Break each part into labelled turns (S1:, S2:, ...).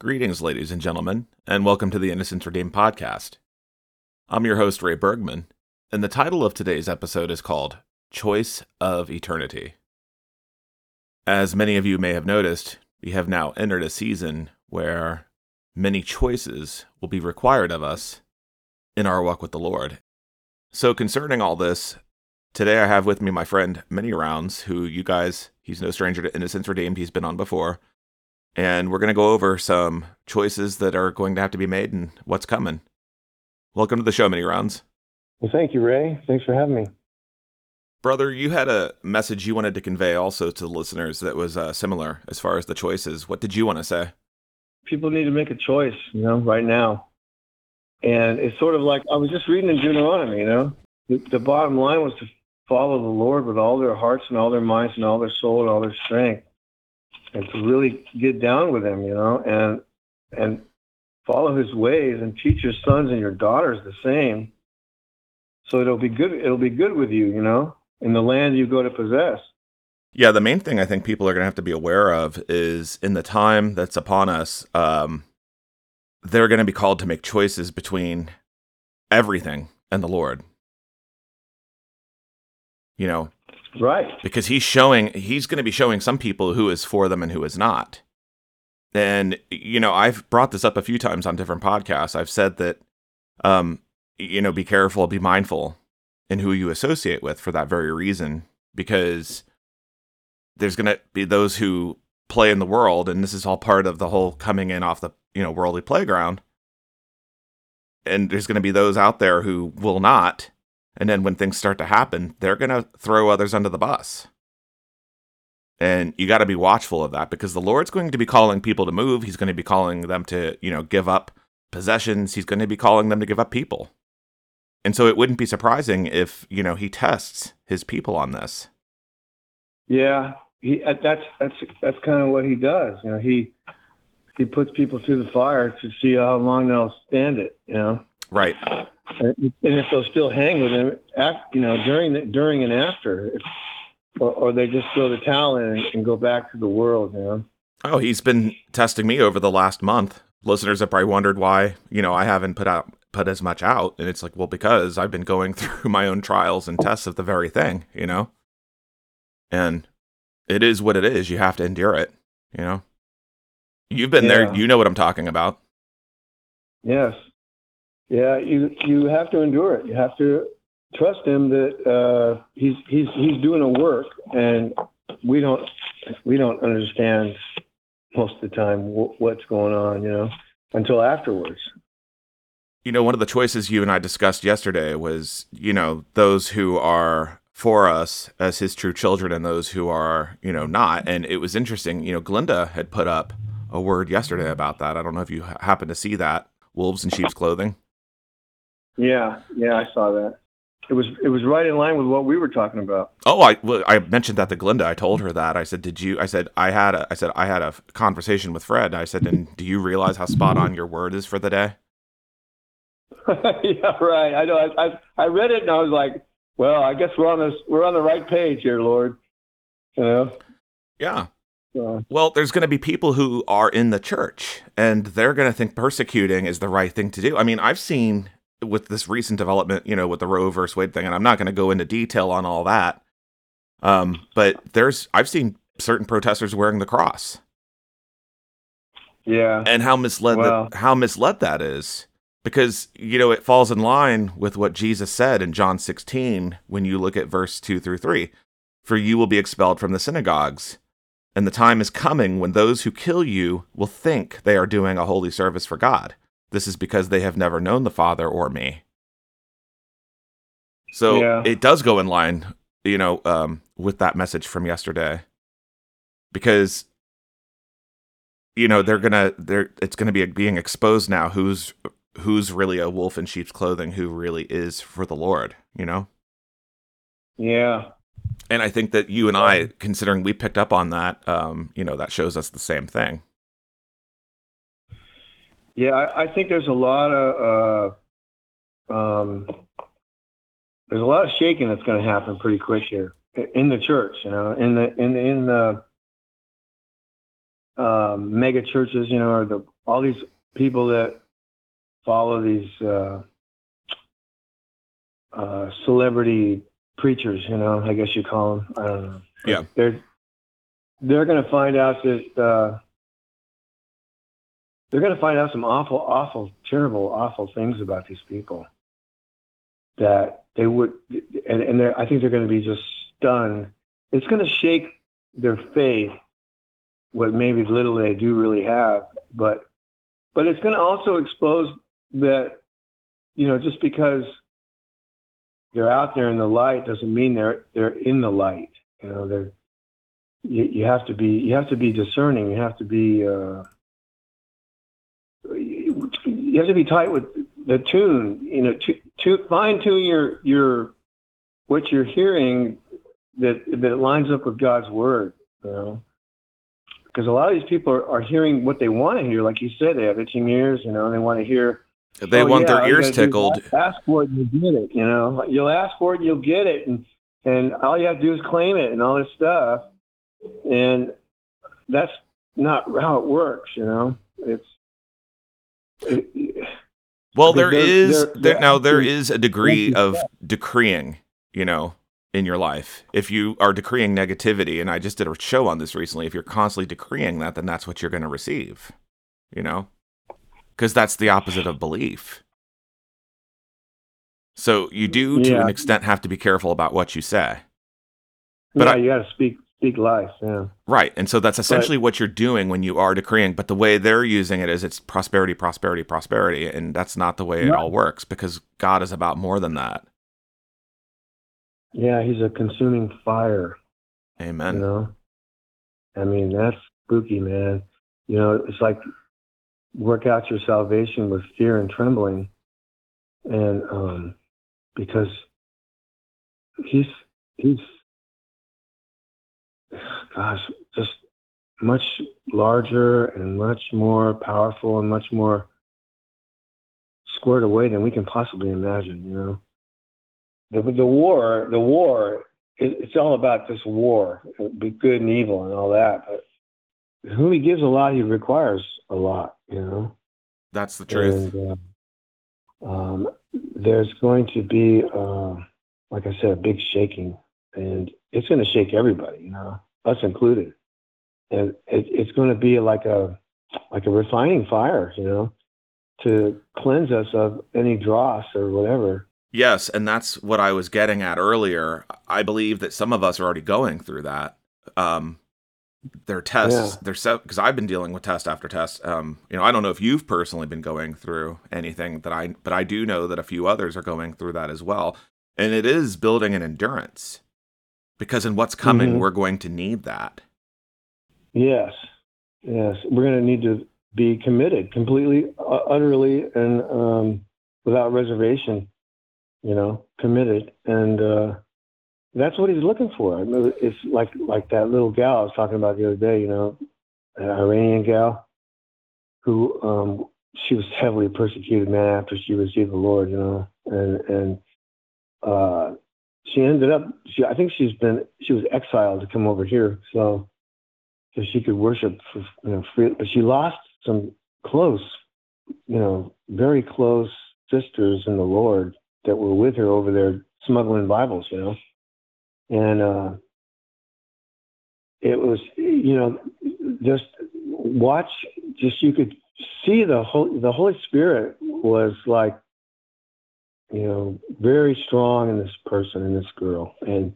S1: Greetings, ladies and gentlemen, and welcome to the Innocence Redeemed podcast. I'm your host, Ray Bergman, and the title of today's episode is called Choice of Eternity. As many of you may have noticed, we have now entered a season where many choices will be required of us in our walk with the Lord. So, concerning all this, today I have with me my friend Many Rounds, who you guys, he's no stranger to Innocence Redeemed, he's been on before and we're going to go over some choices that are going to have to be made and what's coming. Welcome to the show, Mini Rounds.
S2: Well, thank you, Ray. Thanks for having me.
S1: Brother, you had a message you wanted to convey also to the listeners that was uh, similar as far as the choices. What did you want to say?
S2: People need to make a choice, you know, right now. And it's sort of like I was just reading in Deuteronomy, you know, the, the bottom line was to follow the Lord with all their hearts and all their minds and all their soul and all their strength and to really get down with him, you know, and and follow his ways and teach your sons and your daughters the same. So it'll be good it'll be good with you, you know, in the land you go to possess.
S1: Yeah, the main thing I think people are going to have to be aware of is in the time that's upon us, um, they're going to be called to make choices between everything and the Lord. You know,
S2: Right.
S1: Because he's showing, he's going to be showing some people who is for them and who is not. And, you know, I've brought this up a few times on different podcasts. I've said that, um, you know, be careful, be mindful in who you associate with for that very reason, because there's going to be those who play in the world, and this is all part of the whole coming in off the, you know, worldly playground. And there's going to be those out there who will not and then when things start to happen, they're going to throw others under the bus. And you got to be watchful of that because the Lord's going to be calling people to move. He's going to be calling them to, you know, give up possessions. He's going to be calling them to give up people. And so it wouldn't be surprising if, you know, he tests his people on this.
S2: Yeah, he uh, that's that's that's kind of what he does. You know, he he puts people through the fire to see how long they'll stand it, you know.
S1: Right.
S2: Uh, and if they'll still hang with him, you know, during the, during and after, or, or they just throw the towel in and, and go back to the world, you know.
S1: Oh, he's been testing me over the last month. Listeners have probably wondered why, you know, I haven't put out put as much out, and it's like, well, because I've been going through my own trials and tests of the very thing, you know. And it is what it is. You have to endure it, you know. You've been yeah. there. You know what I'm talking about.
S2: Yes. Yeah, you you have to endure it. You have to trust him that uh, he's he's he's doing a work, and we don't we don't understand most of the time w- what's going on, you know, until afterwards.
S1: You know, one of the choices you and I discussed yesterday was, you know, those who are for us as his true children and those who are, you know, not. And it was interesting, you know, Glinda had put up a word yesterday about that. I don't know if you happen to see that. Wolves in sheep's clothing.
S2: Yeah, yeah, I saw that. It was it was right in line with what we were talking about.
S1: Oh, I well, I mentioned that to Glinda. I told her that. I said, "Did you?" I said, "I had a." I said, "I had a conversation with Fred." I said, "And do you realize how spot on your word is for the day?"
S2: yeah, right. I know. I, I I read it and I was like, "Well, I guess we're on this. We're on the right page here, Lord." You know.
S1: Yeah. Well, there's going to be people who are in the church and they're going to think persecuting is the right thing to do. I mean, I've seen with this recent development, you know, with the Roe versus Wade thing, and I'm not going to go into detail on all that. Um, but there's I've seen certain protesters wearing the cross.
S2: Yeah.
S1: And how misled well. that, how misled that is. Because, you know, it falls in line with what Jesus said in John 16 when you look at verse 2 through 3. For you will be expelled from the synagogues, and the time is coming when those who kill you will think they are doing a holy service for God. This is because they have never known the Father or me. So yeah. it does go in line, you know, um, with that message from yesterday, because you know they're gonna they're it's gonna be being exposed now who's who's really a wolf in sheep's clothing, who really is for the Lord, you know.
S2: Yeah.
S1: And I think that you and I, considering we picked up on that, um, you know, that shows us the same thing.
S2: Yeah, I, I think there's a lot of uh, um, there's a lot of shaking that's going to happen pretty quick here in the church. You know, in the in the, in the um, mega churches, you know, or the all these people that follow these uh, uh, celebrity preachers, you know, I guess you call them. I don't know.
S1: Yeah.
S2: They're they're going to find out that uh, they're going to find out some awful, awful, terrible, awful things about these people that they would, and, and I think they're going to be just stunned. It's going to shake their faith, what maybe little they do really have, but but it's going to also expose that you know just because they're out there in the light doesn't mean they're they're in the light. You know, they're you, you have to be you have to be discerning. You have to be uh, you, have to be tight with the tune. You know, to, to fine tune your your what you're hearing that that lines up with God's word. You know, because a lot of these people are, are hearing what they want to hear. Like you said, they have itching ears. You know, and they want to hear
S1: they
S2: oh,
S1: want
S2: yeah,
S1: their ears tickled.
S2: Ask for it and you get it. You know, you'll ask for it and you'll get it, and and all you have to do is claim it and all this stuff. And that's not how it works. You know, it's. It,
S1: well, there
S2: they're,
S1: is
S2: they're,
S1: there, now there is a degree of decreeing, you know, in your life. If you are decreeing negativity, and I just did a show on this recently, if you're constantly decreeing that, then that's what you're going to receive, you know, because that's the opposite of belief. So you do, to
S2: Yeah.
S1: an extent, have to be careful about what you say. But
S2: yeah,
S1: I-
S2: you got to speak speak life. Yeah.
S1: Right. And so that's essentially what you're doing when you are decreeing. But the way they're using it is it's prosperity, prosperity, prosperity. And that's not the way it all works because God is about more than that.
S2: Yeah, he's a consuming fire.
S1: Amen.
S2: You know, I mean that's spooky, man. You know, it's like work out your salvation with fear and trembling, and um, because he's he's gosh, just much larger and much more powerful and much more squared away than we can possibly imagine. You know, the the war, the war it, it's all about this war, be good and evil and all that. But who he gives a lot, he requires a lot, you know.
S1: That's the truth.
S2: And uh, um, there's going to be, uh, like I said, a big shaking, and it's going to shake everybody, you know, us included. And it, it's going to be like a like a refining fire, you know, to cleanse us of any dross or whatever.
S1: Yes. And that's what I was getting at earlier. I believe that some of us are already going through that. Um, their tests,
S2: Yeah.
S1: their because I've been dealing with test after test. Um, you know, I don't know if you've personally been going through anything that I, but I do know that a few others are going through that as well. And it is building an endurance because in what's coming,
S2: Mhm.
S1: we're going to need that.
S2: Yes, yes. We're going to need to be committed completely, uh, utterly, and um, without reservation. You know, committed, and uh, that's what he's looking for. It's like like that little gal I was talking about the other day. You know, an Iranian gal who um, she was heavily persecuted, man, after she received the Lord. You know, and and uh, she ended up. She, I think she's been. She was exiled to come over here. So so she could worship for you know free but she lost some close you know very close sisters in the lord that were with her over there smuggling bibles you know and uh it was you know just watch just you could see the whole the holy spirit was like you know very strong in this person and this girl and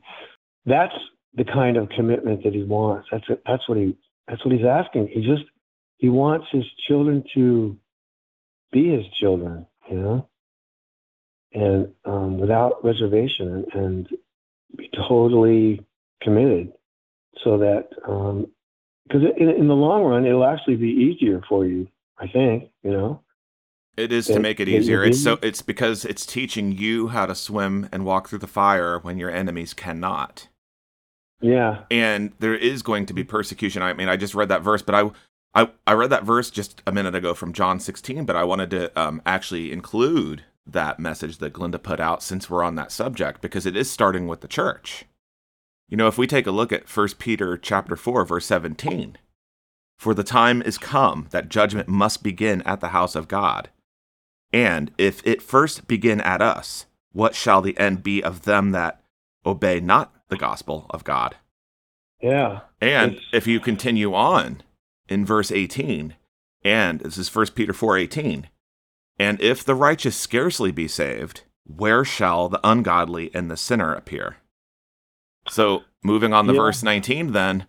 S2: that's the kind of commitment that he wants. That's that's what he that's what he's asking. He just he wants his children to be his children, you know, and um, without reservation and, and be totally committed, so that because in, in the long run it'll actually be easier for you. I think you know.
S1: It is to make it easier. It's so it's because it's teaching you how to swim and walk through the fire when your enemies cannot.
S2: Yeah.
S1: and there is going to be persecution. I mean, I just read that verse, but I, I, I read that verse just a minute ago from John 16, but I wanted to um, actually include that message that Glinda put out since we're on that subject because it is starting with the church. You know, if we take a look at 1 Peter chapter 4 verse 17, For the time is come that judgment must begin at the house of God. And if it first begin at us, what shall the end be of them that obey not the gospel of God?
S2: Yeah.
S1: And
S2: It's-
S1: if you continue on in verse 18, and this is 1 Peter 4:18, and if the righteous scarcely be saved, where shall the ungodly and the sinner appear? So, moving on to
S2: Yeah.
S1: verse 19 then,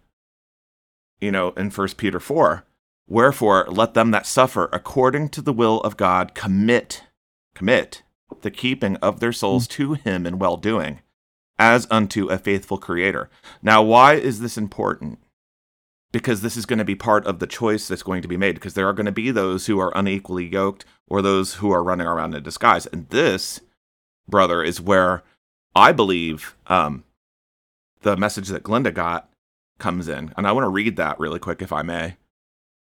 S1: you know, in 1 Peter 4, wherefore let them that suffer according to the will of God commit commit the keeping of their souls to him in well-doing as unto a faithful creator. Now, why is this important? Because this is going to be part of the choice that's going to be made, because there are going to be those who are unequally yoked or those who are running around in disguise. And this, brother, is where I believe um, the message that Glinda got comes in. And I want to read that really quick, if I may.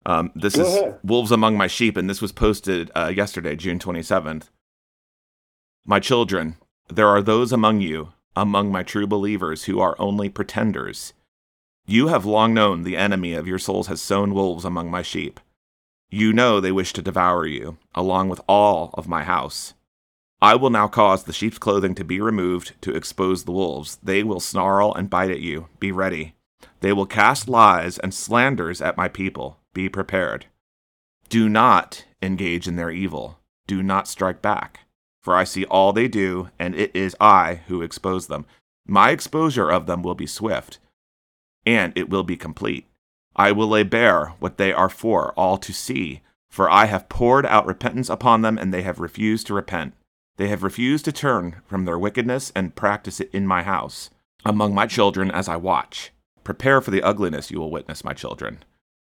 S1: Um, this
S2: Go
S1: is
S2: ahead.
S1: Wolves Among My Sheep, and this was posted uh, yesterday, June 27th. My children, there are those among you, among my true believers, who are only pretenders. You have long known the enemy of your souls has sown wolves among my sheep. You know they wish to devour you, along with all of my house. I will now cause the sheep's clothing to be removed to expose the wolves. They will snarl and bite at you. Be ready. They will cast lies and slanders at my people. Be prepared. Do not engage in their evil. Do not strike back. For I see all they do, and it is I who expose them. My exposure of them will be swift, and it will be complete. I will lay bare what they are for all to see, for I have poured out repentance upon them, and they have refused to repent. They have refused to turn from their wickedness and practice it in my house, among my children as I watch. Prepare for the ugliness you will witness, my children.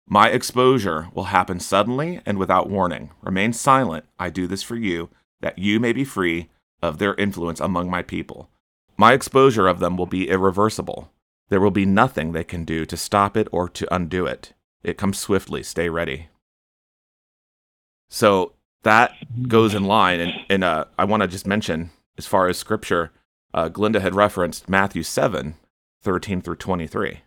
S1: My exposure will happen suddenly and without warning. Remain silent. I do this for you, that you may be free of their influence among my people. My exposure of them will be irreversible. There will be nothing they can do to stop it or to undo it. It comes swiftly. Stay ready. So that goes in line, and, and uh, I want to just mention, as far as scripture, uh, Glinda had referenced Matthew 7 13 through 23.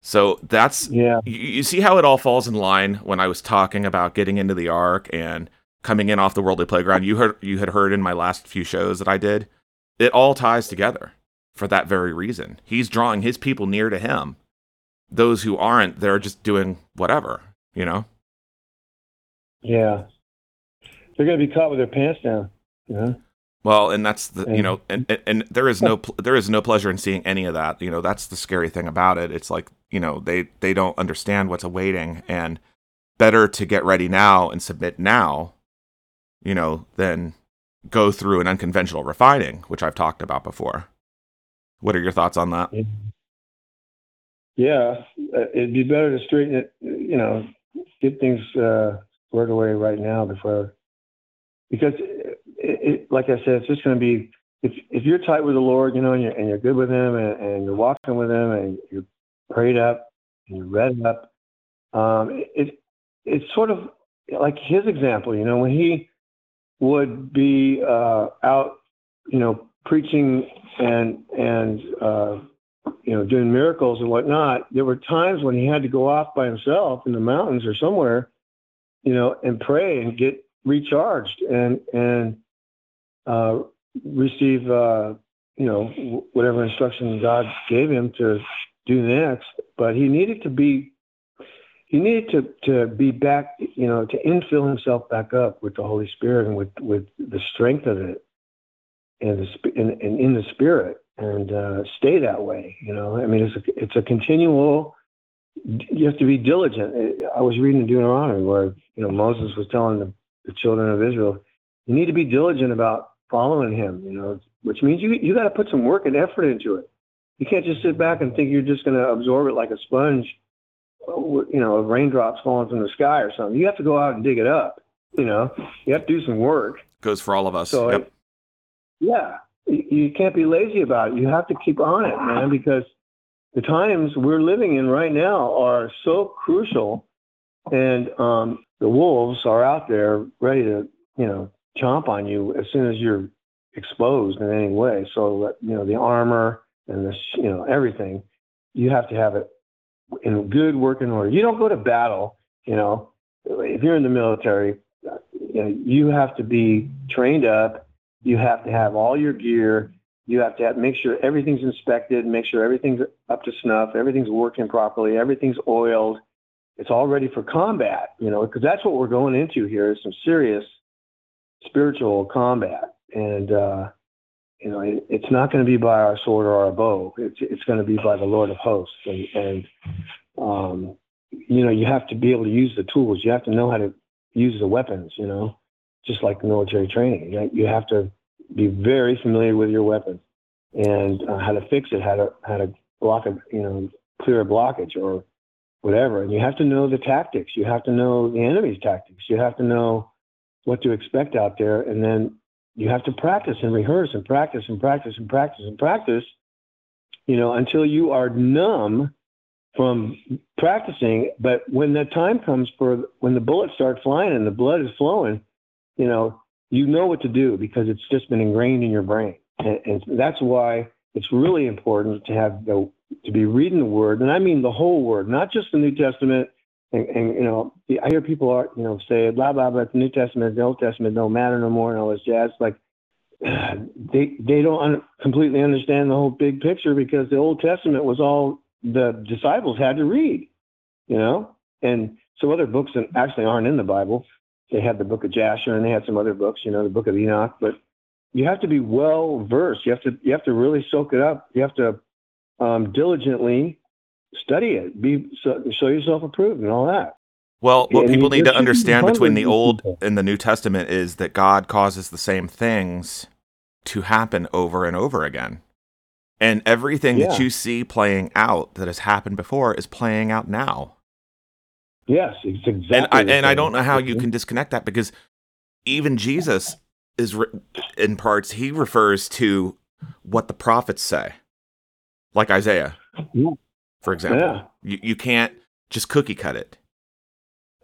S1: So that's
S2: Yeah.
S1: you, you see how it all falls in line when I was talking about getting into the ark and coming in off the worldly playground. You heard you had heard in my last few shows that I did. It all ties together for that very reason. He's drawing his people near to him. Those who aren't, they're just doing whatever, you know?
S2: Yeah. They're going to be caught with their pants down. You know?
S1: Well, and that's the you know, and, and, and there is no pl- there is no pleasure in seeing any of that. You know, that's the scary thing about it. It's like you know they they don't understand what's awaiting, and better to get ready now and submit now, you know, than go through an unconventional refining, which I've talked about before. What are your thoughts on that?
S2: Yeah. It'd be better to straighten it, you know, get things uh, squared away right now before, because it, it, like I said, it's just going to be, if, if you're tight with the Lord, you know, and you're, and you're good with Him and, and you're walking with Him and you're prayed up and read up, um, it, it, it's sort of like His example, you know, when He would be uh, out, you know, preaching and, and, uh, you know, doing miracles and whatnot, there were times when he had to go off by himself in the mountains or somewhere, you know, and pray and get recharged and and uh, receive, uh, you know, whatever instruction God gave him to do next. But he needed to be, he needed to to be back, you know, to infill himself back up with the Holy Spirit and with with the strength of it and the and, and in the Spirit and uh, stay that way. You know, I mean, it's a, it's a continual. You have to be diligent. I was reading in Deuteronomy where you know Moses was telling the, the children of Israel, you need to be diligent about following him. You know, which means you you got to put some work and effort into it. You can't just sit back and think you're just going to absorb it like a sponge. uh, You know, of raindrops falling from the sky or something. You have to go out and dig it up. You know, you have to do some work.
S1: Goes for all of us.
S2: So,
S1: Yep.
S2: yeah, you can't be lazy about it. You have to keep on it, man, because the times we're living in right now are so crucial, and um, the wolves are out there ready to, you know, chomp on you as soon as you're exposed in any way. So, that, you know, the armor and the, sh- you know, everything, you have to have it in good working order. You don't go to battle, you know, if you're in the military, you, know, you have to be trained up. You have to have all your gear. You have to have, make sure everything's inspected, make sure everything's up to snuff, everything's working properly, everything's oiled. It's all ready for combat, you know, because that's what we're going into here is some serious spiritual combat. And, uh, you know, it, it's not going to be by our sword or our bow. It's, it's going to be by the Lord of hosts. And, and um, you know, you have to be able to use the tools. You have to know how to use the weapons, you know, just like military training. You have to be very familiar with your weapons and uh, how to fix it, how to, how to block a, you know, clear a blockage or whatever. And you have to know the tactics. You have to know the enemy's tactics. You have to know what to expect out there. And then you have to practice and rehearse and practice and practice and practice and practice, you know, until you are numb from practicing. But when the time comes for when the bullets start flying and the blood is flowing, you know, you know what to do because it's just been ingrained in your brain. And, and that's why it's really important to have the to be reading the word, and I mean the whole word, not just the New Testament. And, and you know, I hear people are you know say blah blah blah. The New Testament, the Old Testament don't matter no more, and all this jazz. Like they they don't un- completely understand the whole big picture because the Old Testament was all the disciples had to read, you know, and some other books that actually aren't in the Bible. They had the book of Jasher and they had some other books, you know, the book of Enoch. But you have to be well versed. You have to you have to really soak it up. You have to um, diligently study it. Be so, show yourself approved and all that.
S1: Well, what and people need to understand between the Old and the New Testament is that God causes the same things to happen over and over again. And everything yeah. that you see playing out that has happened before is playing out now.
S2: Yes, it's exactly.
S1: And I, and I don't know how you can disconnect that because even Jesus is re- in parts he refers to what the prophets say, like Isaiah, yeah. For example. Yeah. You you can't just cookie cut it,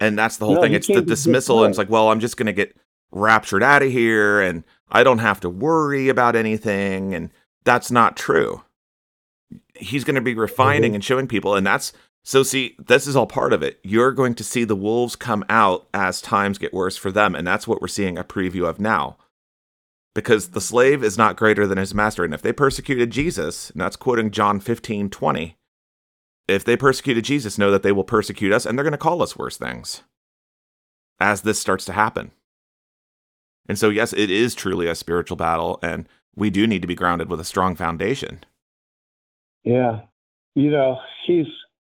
S1: and that's the whole no, thing. It's the dismissal, and it's like, well, I'm just going to get raptured out of here, and I don't have to worry about anything, and that's not true. He's going to be refining mm-hmm. and showing people, and that's so. See, this is all part of it. You're going to see the wolves come out as times get worse for them, and that's what we're seeing a preview of now. Because the slave is not greater than his master, and if they persecuted Jesus, and that's quoting John 15 20, if they persecuted Jesus, know that they will persecute us, and they're going to call us worse things as this starts to happen. And so, yes, it is truly a spiritual battle, and we do need to be grounded with a strong foundation.
S2: Yeah. You know, he's,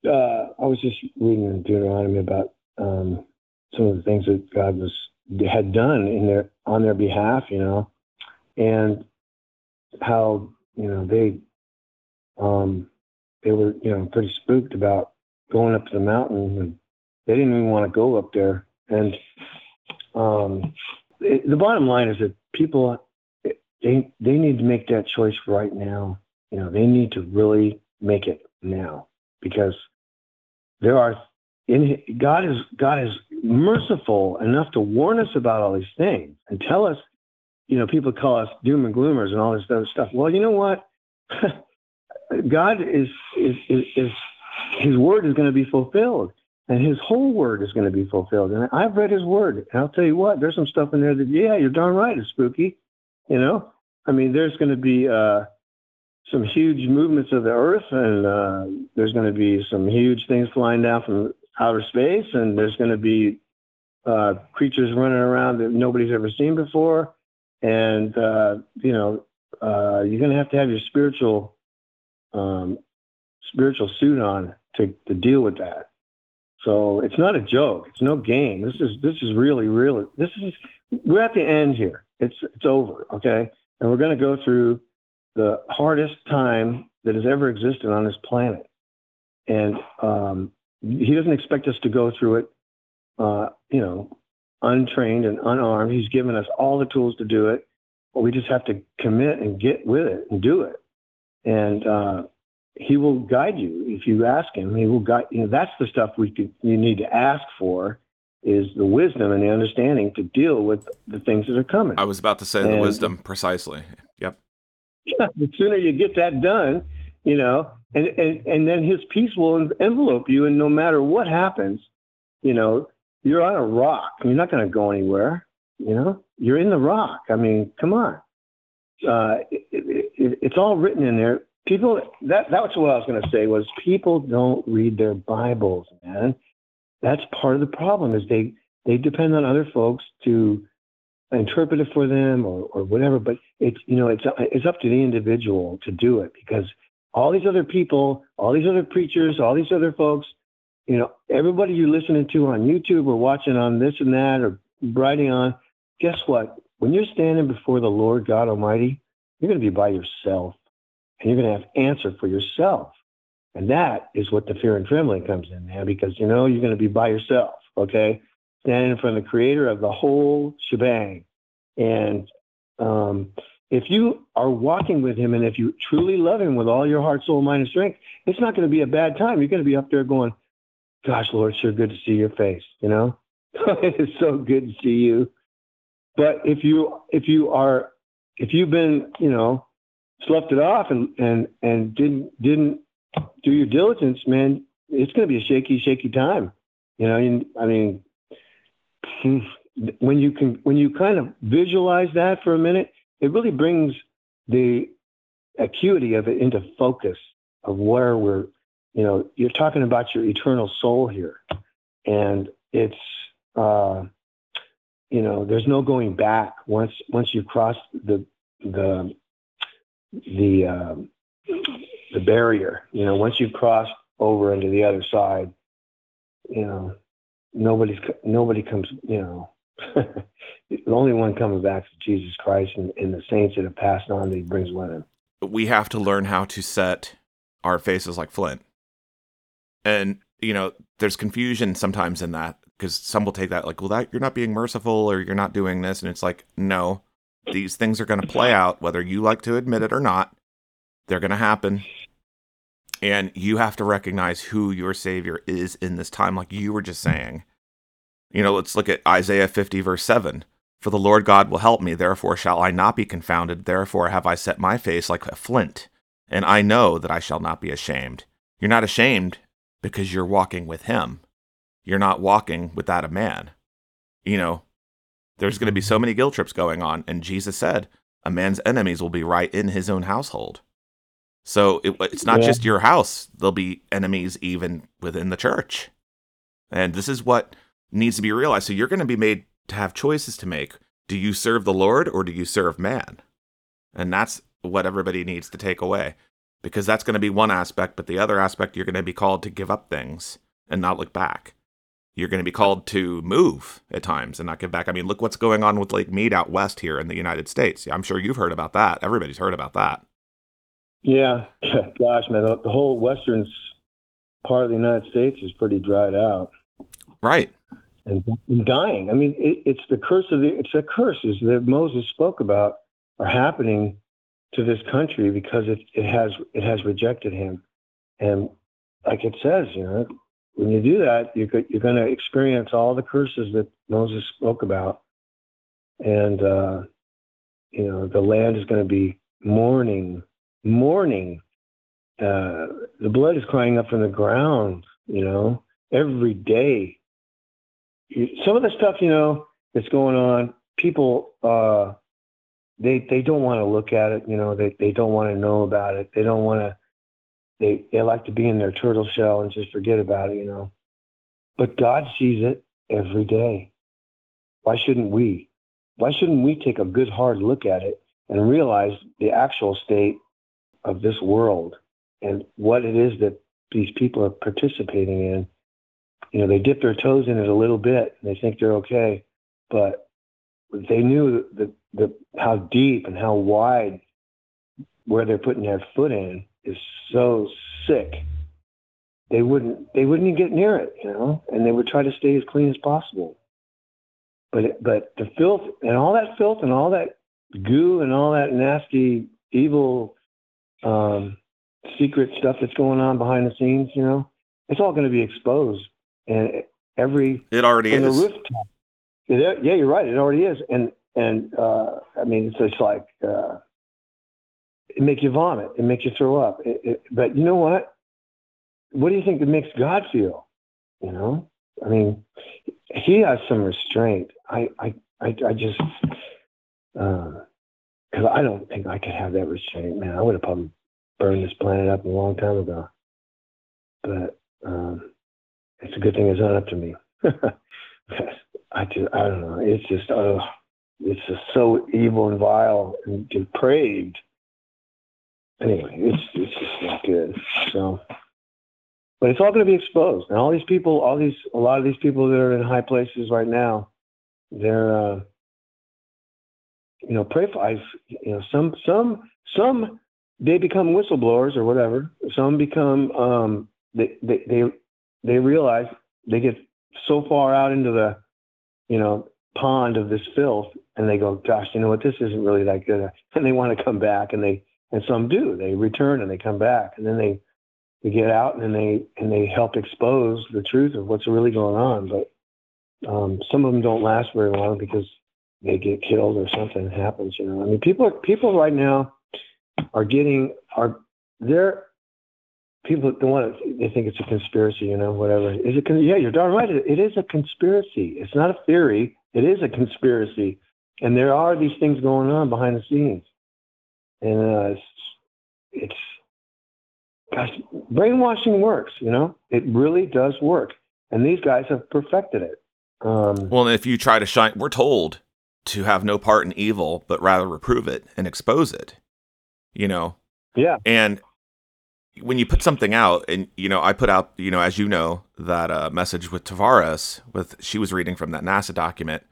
S2: uh, I was just reading in Deuteronomy about um, some of the things that God was had done in their on their behalf, you know, and how you know they um, they were you know pretty spooked about going up to the mountain, and they didn't even want to go up there. And um, it, the bottom line is that people they they need to make that choice right now. You know, they need to really make it now because there are in God is God is merciful enough to warn us about all these things and tell us, you know, people call us doom and gloomers and all this other stuff. Well, you know what? God is, is is is His word is going to be fulfilled, and His whole word is going to be fulfilled. And I've read His word, and I'll tell you what, there's some stuff in there that, yeah, you're darn right, it's spooky. You know, I mean, there's going to be uh, some huge movements of the Earth, and uh, there's going to be some huge things flying down from outer space, and there's going to be uh, creatures running around that nobody's ever seen before, and uh, you know, uh, you're going to have to have your spiritual um, spiritual suit on to to deal with that. So it's not a joke. It's no game. This is this is really really this is we're at the end here. It's it's over. Okay and we're going to go through the hardest time that has ever existed on this planet. And um, he doesn't expect us to go through it, uh, you know, untrained and unarmed. He's given us all the tools to do it, but we just have to commit and get with it and do it. And uh, he will guide you if you ask him. He will guide. You know, that's the stuff we could, you need to ask for is the wisdom and the understanding to deal with the things that are coming.
S1: I was about to say and, the wisdom precisely. Yep.
S2: Yeah, the sooner you get that done, you know, and and and then His peace will envelope you, and no matter what happens, you know, you're on a rock. You're not going to go anywhere. You know, you're in the rock. I mean, come on. Uh, it, it, it's all written in there. People, that that's what I was going to say was people don't read their Bibles, man. That's part of the problem is they they depend on other folks to interpret it for them or, or whatever. But it's you know it's it's up to the individual to do it because all these other people, all these other preachers, all these other folks, you know, everybody you're listening to on YouTube or watching on this and that or writing on, guess what? When you're standing before the Lord God Almighty, you're going to be by yourself and you're going to have answer for yourself. And that is what the fear and trembling comes in, man, because you know you're going to be by yourself, okay? Standing in front of the creator of the whole shebang. And um, if you are walking with him and if you truly love him with all your heart, soul, mind, and strength, it's not going to be a bad time. You're going to be up there going, Gosh, Lord, sure good to see your face, you know? it is so good to see you. But if you if you are if you've been, you know, slept it off and and and didn't didn't do your diligence, man, it's going to be a shaky, shaky time. You know, I mean, when you can when you kind of visualize that for a minute, it really brings the acuity of it into focus of where we're, you know, you're talking about your eternal soul here. And it's, uh, you know, there's no going back once, once you cross the, the, the, um, the barrier, you know, once you cross over into the other side, you know, nobody's, nobody comes, you know, the only one coming back is Jesus Christ and, and the saints that have passed on that he brings with him.
S1: We have to learn how to set our faces like flint. And, you know, there's confusion sometimes in that because some will take that like, well, that you're not being merciful or you're not doing this. And it's like, no, these things are going to play out, whether you like to admit it or not. They're going to happen. And you have to recognize who your Savior is in this time, like you were just mm. saying. You know, let's look at Isaiah 50, verse 7. For the Lord God will help me, therefore shall I not be confounded. Therefore have I set my face like a flint, and I know that I shall not be ashamed. You're not ashamed because you're walking with Him. You're not walking without a man. You know, there's going to be mm-hmm. so many guilt trips going on, and Jesus said, a man's enemies will be right in his own household. So it, it's not yeah. just your house, there'll be enemies even within the church. And this is what needs to be realized. So you're going to be made to have choices to make. Do you serve the Lord or do you serve man? And that's what everybody needs to take away because that's going to be one aspect, but the other aspect, you're going to be called to give up things and not look back. You're going to be called to move at times and not give back. I mean, look what's going on with Lake Mead out west here in the United States. I'm sure you've heard about that. Everybody's heard about that.
S2: Yeah, gosh, man, the whole western part of the United States is pretty dried out.
S1: Right
S2: and, dying. I mean, it, it's the curse of the it's the curses that Moses spoke about are happening to this country because it, it has it has rejected him, and like it says, you know, when you do that, you're you're going to experience all the curses that Moses spoke about, and uh, you know the land is going to be mourning, mourning. Uh, the blood is crying up from the ground, you know, every day some of the stuff you know that's going on, people uh, they they don't want to look at it. You know, they they don't want to know about it. They don't want to. They they like to be in their turtle shell and just forget about it. You know, but God sees it every day. Why shouldn't we? Why shouldn't we take a good hard look at it and realize the actual state of this world and what it is that these people are participating in you know, they dip their toes in it a little bit and they think they're okay, but they knew that the, how deep and how wide where they're putting their foot in is so sick. They wouldn't they wouldn't even get near it, you know, and they would try to stay as clean as possible. But but the filth and all that filth and all that goo and all that nasty evil um, secret stuff that's going on behind the scenes, you know, it's all going to be exposed and every
S1: it already is. The
S2: rooftop, yeah, you're right. It already is, and and uh, I mean, it's just like uh, it make you vomit. It makes you throw up. It, it, but you know what? What do you think that makes God feel? You know, I mean, He has some restraint. I, I, I, I just, because uh, I don't think I could have that restraint, man. I would have probably burned this planet up a long time ago. But um, it's a good thing it's not up to me. I just, I don't know. It's just, oh, it's just so evil and vile and depraved. Anyway, it's it's just not good. So, but it's all going to be exposed. And all these people, all these, a lot of these people that are in high places right now, they're, uh, you know, pray for. I've, you know, some, some, some, they become whistleblowers or whatever. Some become, um, they, they, they, they realize they get so far out into the, you know, pond of this filth and they go, gosh, you know what, this isn't really that good. And they want to come back and they, and some do, they return and they come back and then they, they get out and they, and they help expose the truth of what's really going on. But um, some of them don't last very long because they get killed or something happens, you know. I mean, people are, people right now are getting, are, they're, people don't want to, they think it's a conspiracy, you know, whatever. Is it, yeah, you're darn right. It is a conspiracy. It's not a theory. It is a conspiracy. And there are these things going on behind the scenes. And uh, it's, it's, gosh, brainwashing works, you know, it really does work. And these guys have perfected it.
S1: Um, well, if you try to shine, we're told to have no part in evil, but rather reprove it and expose it, you know?
S2: Yeah.
S1: And when you put something out, and, you know, I put out, you know, as you know, that uh, message with Tavares, with she was reading from that NASA document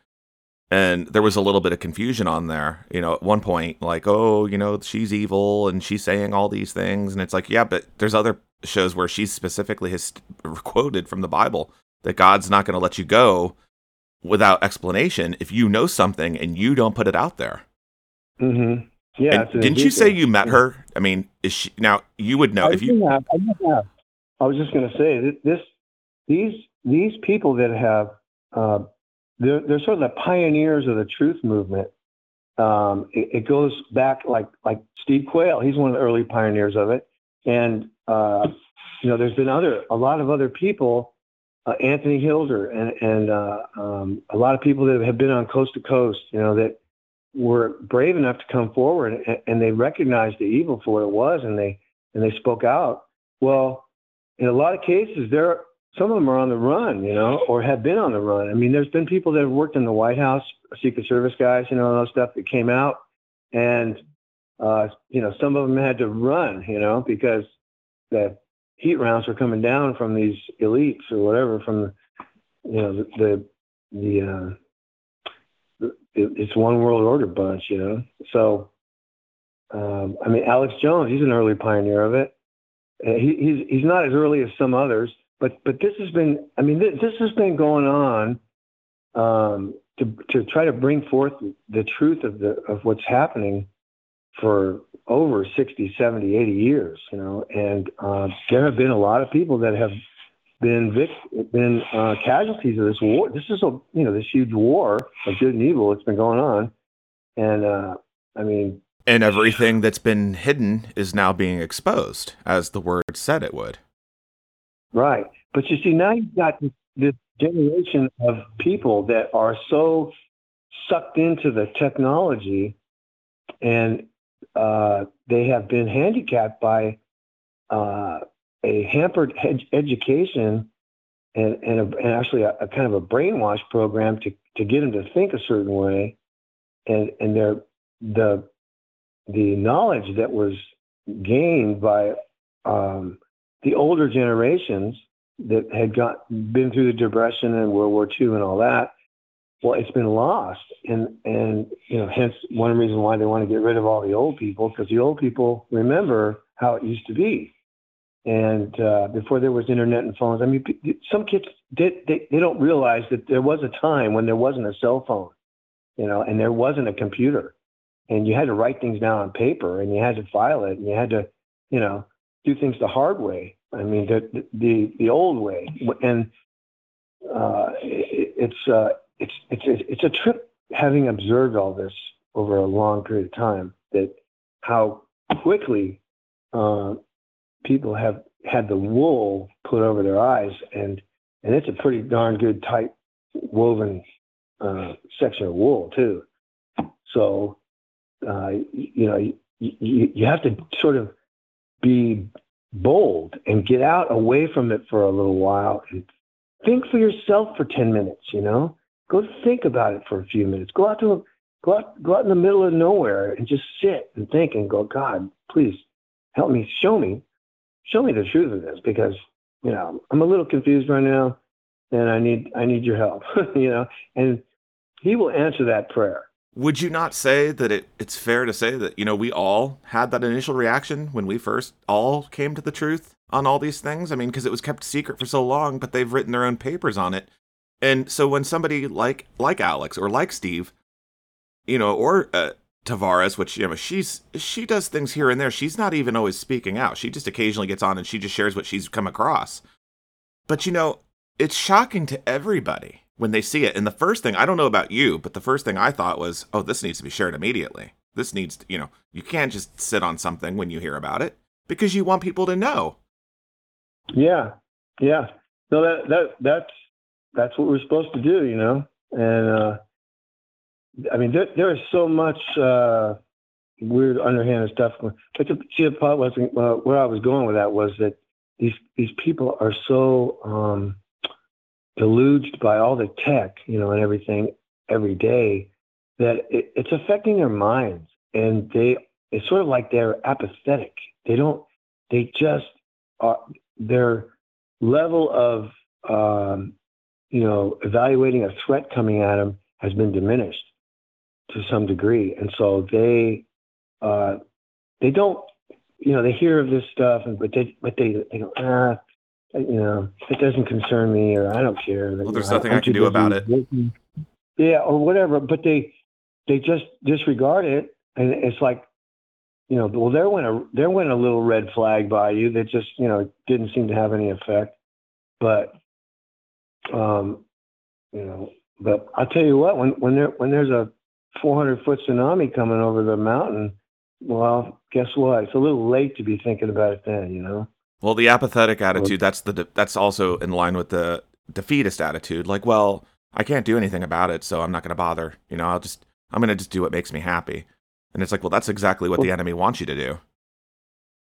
S1: and there was a little bit of confusion on there you know at one point like oh you know she's evil and she's saying all these things. And it's like yeah but there's other shows where she's specifically has quoted from the bible that god's not going to let you go without explanation if you know something and you don't put it out there.
S2: Mm-hmm. Yeah
S1: didn't you say you met her? I mean is she now you would know
S2: I
S1: if you
S2: have, I, have. I was just going to say this these these people that have uh, they're, they're sort of the pioneers of the truth movement. Um, it, it, goes back like like Steve Quayle. He's one of the early pioneers of it, and uh, you know, there's been other a lot of other people, uh, Anthony Hilder, and and uh, um, a lot of people that have been on coast to coast. You know that were brave enough to come forward and, and they recognized the evil for what it was, and they and they spoke out. Well, in a lot of cases, there some of them are on the run, you know, or have been on the run. I mean, there's been people that have worked in the White House, Secret Service guys, you know, and those stuff that came out, and uh, you know, some of them had to run, you know, because the heat rounds were coming down from these elites or whatever from the, you know, the the, the uh, it's one world order bunch, you know. So, um, I mean, Alex Jones, he's an early pioneer of it. Uh, he, he's he's not as early as some others but but this has been I mean this, this has been going on um, to to try to bring forth the truth of the of what's happening for over 60 70 80 years you know and uh, there have been a lot of people that have been vic- been uh, casualties of this war. This is a you know this huge war of good and evil that's been going on and uh, I mean
S1: and everything that's been hidden is now being exposed as the word said it would
S2: Right. But you see, now you've got this, generation of people that are so sucked into the technology and uh, they have been handicapped by uh, a hampered ed- education and, and, a, and actually a, a, kind of a brainwash program to, to get them to think a certain way. And, and their, the, the knowledge that was gained by um, the older generations that had got been through the depression and World War II and all that, well, it's been lost, and and you know, hence one reason why they want to get rid of all the old people because the old people remember how it used to be, and uh, before there was internet and phones. I mean, some kids did they, they don't realize that there was a time when there wasn't a cell phone, you know, and there wasn't a computer, and you had to write things down on paper, and you had to file it, and you had to, you know, do things the hard way. I mean, the the the old way, and uh, it, it's uh, it's it's it's a trip having observed all this over a long period of time. That how quickly uh, people have had the wool put over their eyes, and and it's a pretty darn good tight woven uh, section of wool too. So uh, you know you, you, you have to sort of be bold and get out away from it for a little while and think for yourself for 10 minutes, you know? Go think about it for a few minutes. Go out to a, go out, go out in the middle of nowhere and just sit and think and go, God, please help me, show me, show me the truth of this because, you know, I'm a little confused right now and I need, I need your help, you know, and he will answer that prayer.
S1: Would you not say that it, it's fair to say that, you know, we all had that initial reaction when we first all came to the truth on all these things? I mean, because it was kept secret for so long, but they've written their own papers on it. And so when somebody like like Alex or like Steve, you know, or uh, Tavares, which you know, she's she does things here and there. She's not even always speaking out. She just occasionally gets on and she just shares what she's come across. But you know, it's shocking to everybody when they see it. And the first thing, I don't know about you, but the first thing I thought was, oh, this needs to be shared immediately. This needs to, you know, you can't just sit on something when you hear about it because you want people to know.
S2: Yeah. Yeah. No, that, that, that's, that's what we're supposed to do, you know? And, uh, I mean, there, there is so much, uh, weird underhanded stuff. But the, see, the part wasn't, uh, where I was going with that was that these, these people are so, um, deluged by all the tech, you know, and everything every day that it, it's affecting their minds. And they, it's sort of like they're apathetic. They don't, they just are, their level of, um, you know, evaluating a threat coming at them has been diminished to some degree. And so they, uh, they don't, you know, they hear of this stuff, and but they, but they, they go, ah, you know, it doesn't concern me or I don't care.
S1: Well, there's nothing I, I can do about it.
S2: Yeah, or whatever. But they they just disregard it, and it's like, you know, well, there went a there went a little red flag by you that just you know didn't seem to have any effect. But, um, you know, but I'll tell you what, when when there when there's a 400 foot tsunami coming over the mountain, well, guess what? It's a little late to be thinking about it then, you know.
S1: Well, the apathetic oh. attitude, that's the that's also in line with the defeatist attitude. Like, well, I can't do anything about it, so I'm not going to bother. You know, I'll just I'm going to just do what makes me happy. And it's like, well, that's exactly what the enemy wants you to do.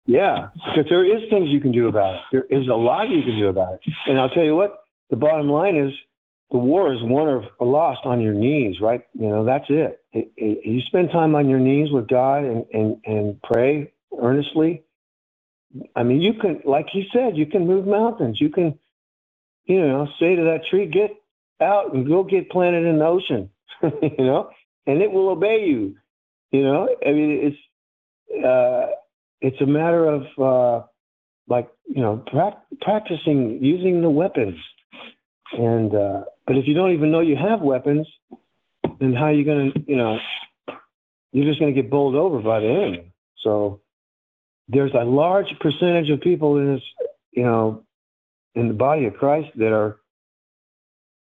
S2: Yeah, because there is things you can do about it. There is a lot you can do about it. And I'll tell you what, the bottom line is the war is won or, lost on your knees, right? You know, that's it. It, it. You spend time on your knees with God and, and, and pray earnestly, I mean, you can, like he said, you can move mountains. You can, you know, say to that tree, get out and go get planted in the ocean, you know, and it will obey you. You know, I mean, it's, uh, it's a matter of, uh, like, you know, pra- practicing using the weapons. And, uh, but if you don't even know you have weapons, then how are you to, you know, you're just to get bowled over by the enemy. So, there's a large percentage of people in this, you know, in the body of Christ that are,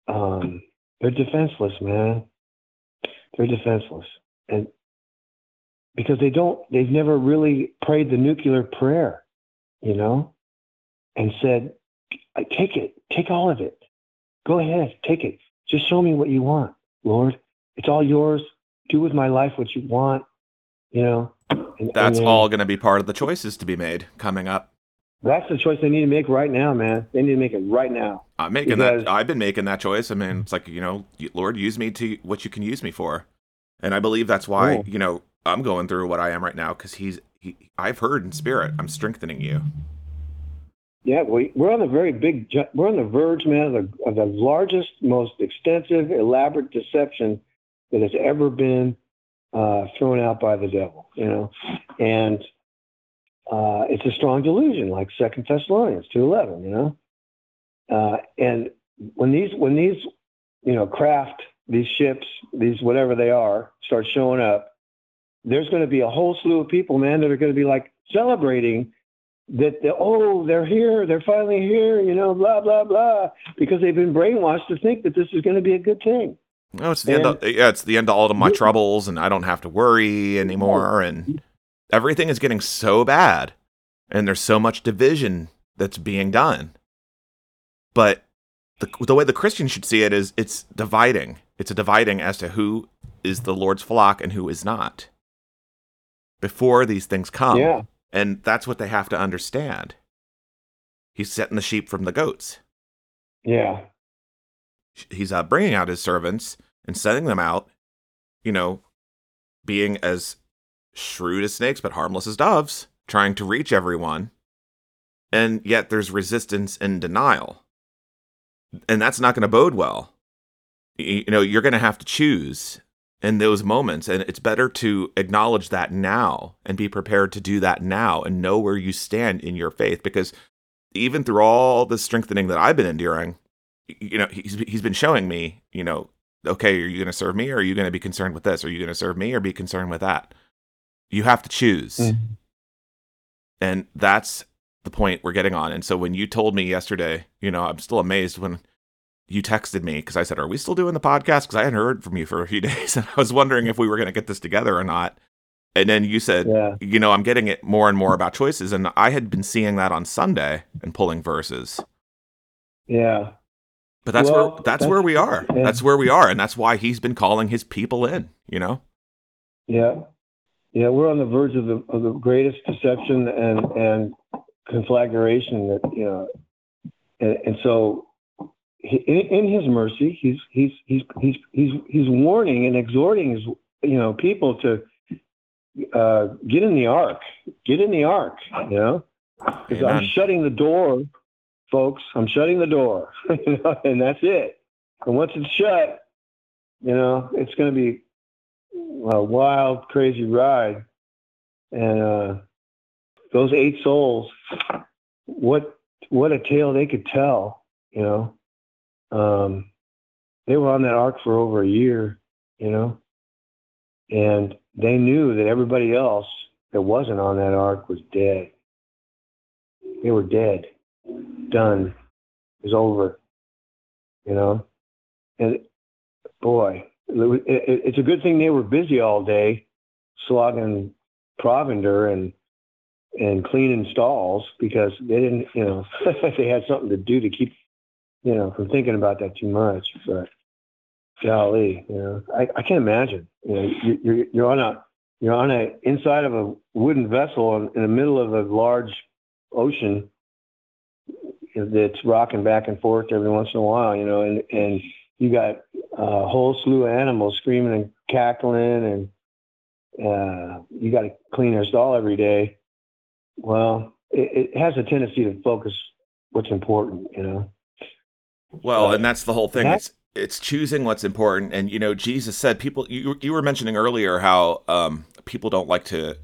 S2: um, they're defenseless, man. They're defenseless, and because they don't, they've never really prayed the nuclear prayer, you know, and said, I "Take it, take all of it, go ahead, take it. Just show me what you want, Lord. It's all yours. Do with my life what you want, you know."
S1: That's then, uh, all going to be part of the choices to be made coming up.
S2: That's the choice they need to make right now, man. They need to make it right now.
S1: I'm making because, that. I've been making that choice. I mean, it's like you know, Lord, use me to what you can use me for, and I believe that's why you know I'm going through what I am right now because He's. He, I've heard in spirit. I'm strengthening you.
S2: Yeah, we, we're on the very big. We're on the verge, man, of the, of the largest, most extensive, elaborate deception that has ever been uh, thrown out by the devil, you know, and uh, it's a strong delusion, like Second Thessalonians two eleven, you know, uh, and when these when these you know craft these ships these whatever they are start showing up, there's going to be a whole slew of people, man, that are going to be like celebrating that the, oh they're here they're finally here you know blah blah blah because they've been brainwashed to think that this is going to be a good thing
S1: no, it's the and, end. Of, yeah, it's the end of all of my troubles, and I don't have to worry anymore. And everything is getting so bad and there's so much division that's being done. But the, the way the Christian should see it is it's dividing. It's a dividing as to who is the Lord's flock and who is not before these things come.
S2: Yeah.
S1: And that's what they have to understand. He's setting the sheep from the goats.
S2: Yeah.
S1: He's uh, bringing out his servants and sending them out, you know, being as shrewd as snakes but harmless as doves, trying to reach everyone. And yet there's resistance and denial. And that's not going to bode well. You know, you're going to have to choose in those moments. And it's better to acknowledge that now and be prepared to do that now and know where you stand in your faith. Because even through all the strengthening that I've been enduring, you know, he's, he's been showing me, you know, okay, are you going to serve me or are you going to be concerned with this? Are you going to serve me or be concerned with that? You have to choose. Mm-hmm. And that's the point we're getting on. And so when you told me yesterday, you know, I'm still amazed when you texted me because I said, Are we still doing the podcast? Because I hadn't heard from you for a few days. And I was wondering if we were going to get this together or not. And then you said, yeah. You know, I'm getting it more and more about choices. And I had been seeing that on Sunday and pulling verses.
S2: Yeah.
S1: But that's well, where that's, that's, where we are. Yeah. That's where we are, and that's why he's been calling his people in. You know.
S2: Yeah, yeah, we're on the verge of the of the greatest deception and and conflagration that you know, and, and so in, in his mercy, he's he's he's he's he's he's warning and exhorting his you know people to uh, get in the ark, get in the ark, you know, because I'm shutting the door folks, I'm shutting the door, and that's it. And once it's shut, you know, it's going to be a wild, crazy ride. And uh, those eight souls, what what a tale they could tell, you know. Um, they were on that ark for over a year, you know, and they knew that everybody else that wasn't on that ark was dead. They were dead done is over. You know, and boy, it, it, it's a good thing they were busy all day, slogging provender and and cleaning stalls because they didn't, you know, they had something to do to keep, you know, from thinking about that too much. But golly, you know, I, I can't imagine. You know, you, you're you're on a you're on a inside of a wooden vessel in, in the middle of a large ocean that's rocking back and forth every once in a while, you know, and and you got a whole slew of animals screaming and cackling, and uh, you got to clean their stall every day. Well, it, it, has a tendency to focus what's important, you know.
S1: Well, and that's the whole thing. It's it's choosing what's important, and you know, Jesus said people. You you were mentioning earlier how um, people don't like to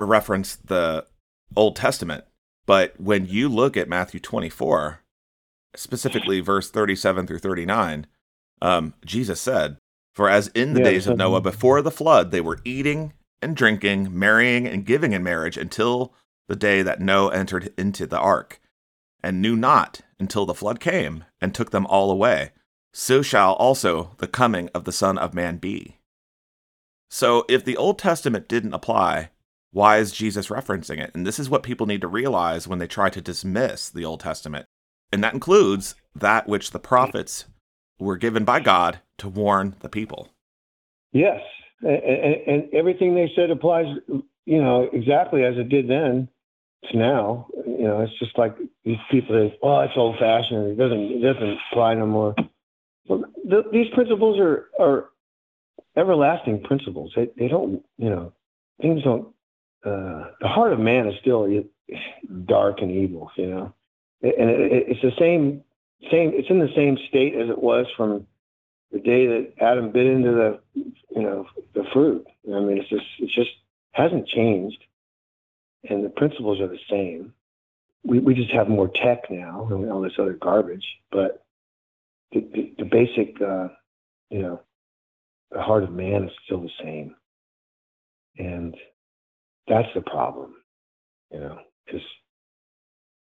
S1: reference the Old Testament but when you look at Matthew 24, specifically verse 37 through 39, um, Jesus said, For as in the days of Noah before the flood, they were eating and drinking, marrying and giving in marriage until the day that Noah entered into the ark, and knew not until the flood came and took them all away. So shall also the coming of the Son of Man be. So if the Old Testament didn't apply, why is Jesus referencing it? And this is what people need to realize when they try to dismiss the Old Testament. And that includes that which the prophets were given by God to warn the people.
S2: Yes. And, and, everything they said applies, you know, exactly as it did then to now. You know, it's just like these people say, well, it's old fashioned. It doesn't, it doesn't apply no more. Well, the, these principles are, are everlasting principles. They, they don't, you know, things don't uh, the heart of man is still dark and evil, you know, and it, it's the same same. It's in the same state as it was from the day that Adam bit into the you know the fruit. I mean, it's just it just hasn't changed, and the principles are the same. We we just have more tech now and all this other garbage, but the, the, the basic, uh, you know, the heart of man is still the same, and that's the problem, you know, because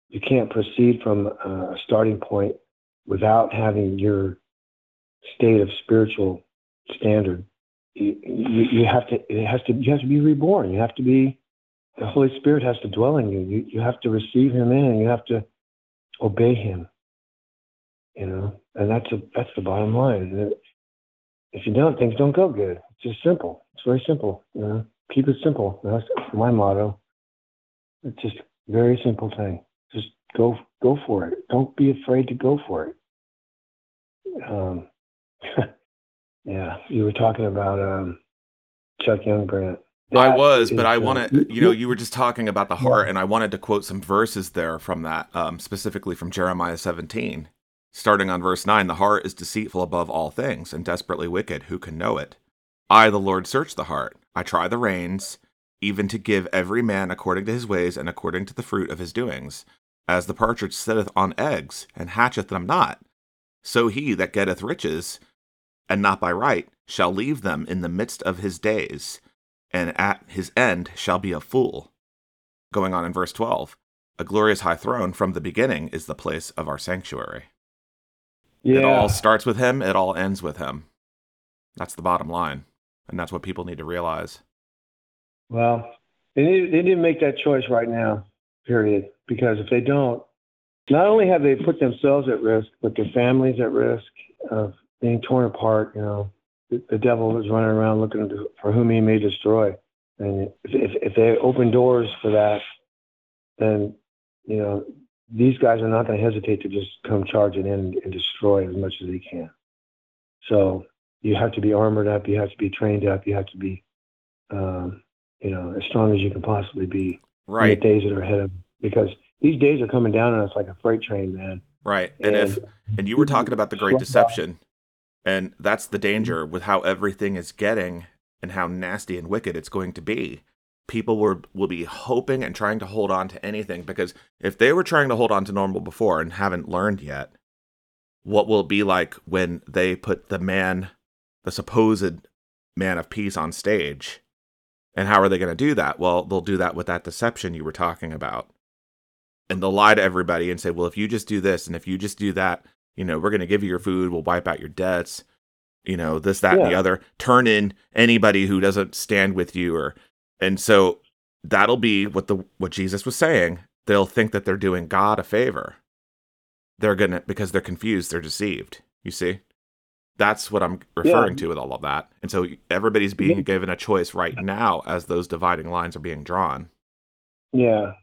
S2: you can't proceed from a starting point without having your state of spiritual standard you, you, you have to it has to you have to be reborn. You have to be the Holy Spirit has to dwell in you. You you have to receive Him in, you have to obey Him. You know, and that's a that's the bottom line. If you don't, things don't go good. It's just simple. It's very simple. You know, keep it simple. That's my motto. It's just a very simple thing. Just go go for it. Don't be afraid to go for it. Um, yeah, you were talking about um, Chuck Young, Brant.
S1: I was, but I want to, you know, you were just talking about the heart, and I wanted to quote some verses there from that, um, specifically from Jeremiah 17. Starting on verse 9, the heart is deceitful above all things and desperately wicked. Who can know it? I, the Lord, search the heart. I try the reins, even to give every man according to his ways and according to the fruit of his doings. As the partridge sitteth on eggs, and hatcheth them not, so he that getteth riches, and not by right, shall leave them in the midst of his days, and at his end shall be a fool. Going on in verse 12 A glorious high throne from the beginning is the place of our sanctuary. Yeah. It all starts with him, it all ends with him. That's the bottom line. And that's what people need to realize.
S2: Well, they need, they need to make that choice right now, period. Because if they don't, not only have they put themselves at risk, but their families at risk of being torn apart. You know, the, the devil is running around looking for whom he may destroy. And if, if, if they open doors for that, then, you know, these guys are not going to hesitate to just come charging in and destroy as much as they can. So you have to be armored up. You have to be trained up. You have to be, um, you know, as strong as you can possibly be
S1: right.
S2: in the days that are ahead of because these days are coming down on us like a freight train, man.
S1: Right. And, and if and you were talking about the great deception, and that's the danger with how everything is getting and how nasty and wicked it's going to be. People will will be hoping and trying to hold on to anything because if they were trying to hold on to normal before and haven't learned yet, what will it be like when they put the man, the supposed man of peace on stage? And how are they going to do that? Well, they'll do that with that deception you were talking about and they'll lie to everybody and say, well, if you just do this and if you just do that, you know, we're going to give you your food, we'll wipe out your debts, you know, this, that, yeah. and the other. Turn in anybody who doesn't stand with you, or and so that'll be what the what Jesus was saying. They'll think that they're doing God a favor. They're gonna because they're confused, they're deceived. You see, that's what I'm referring yeah. to with all of that. And so everybody's being given a choice right now as those dividing lines are being drawn.
S2: Yeah,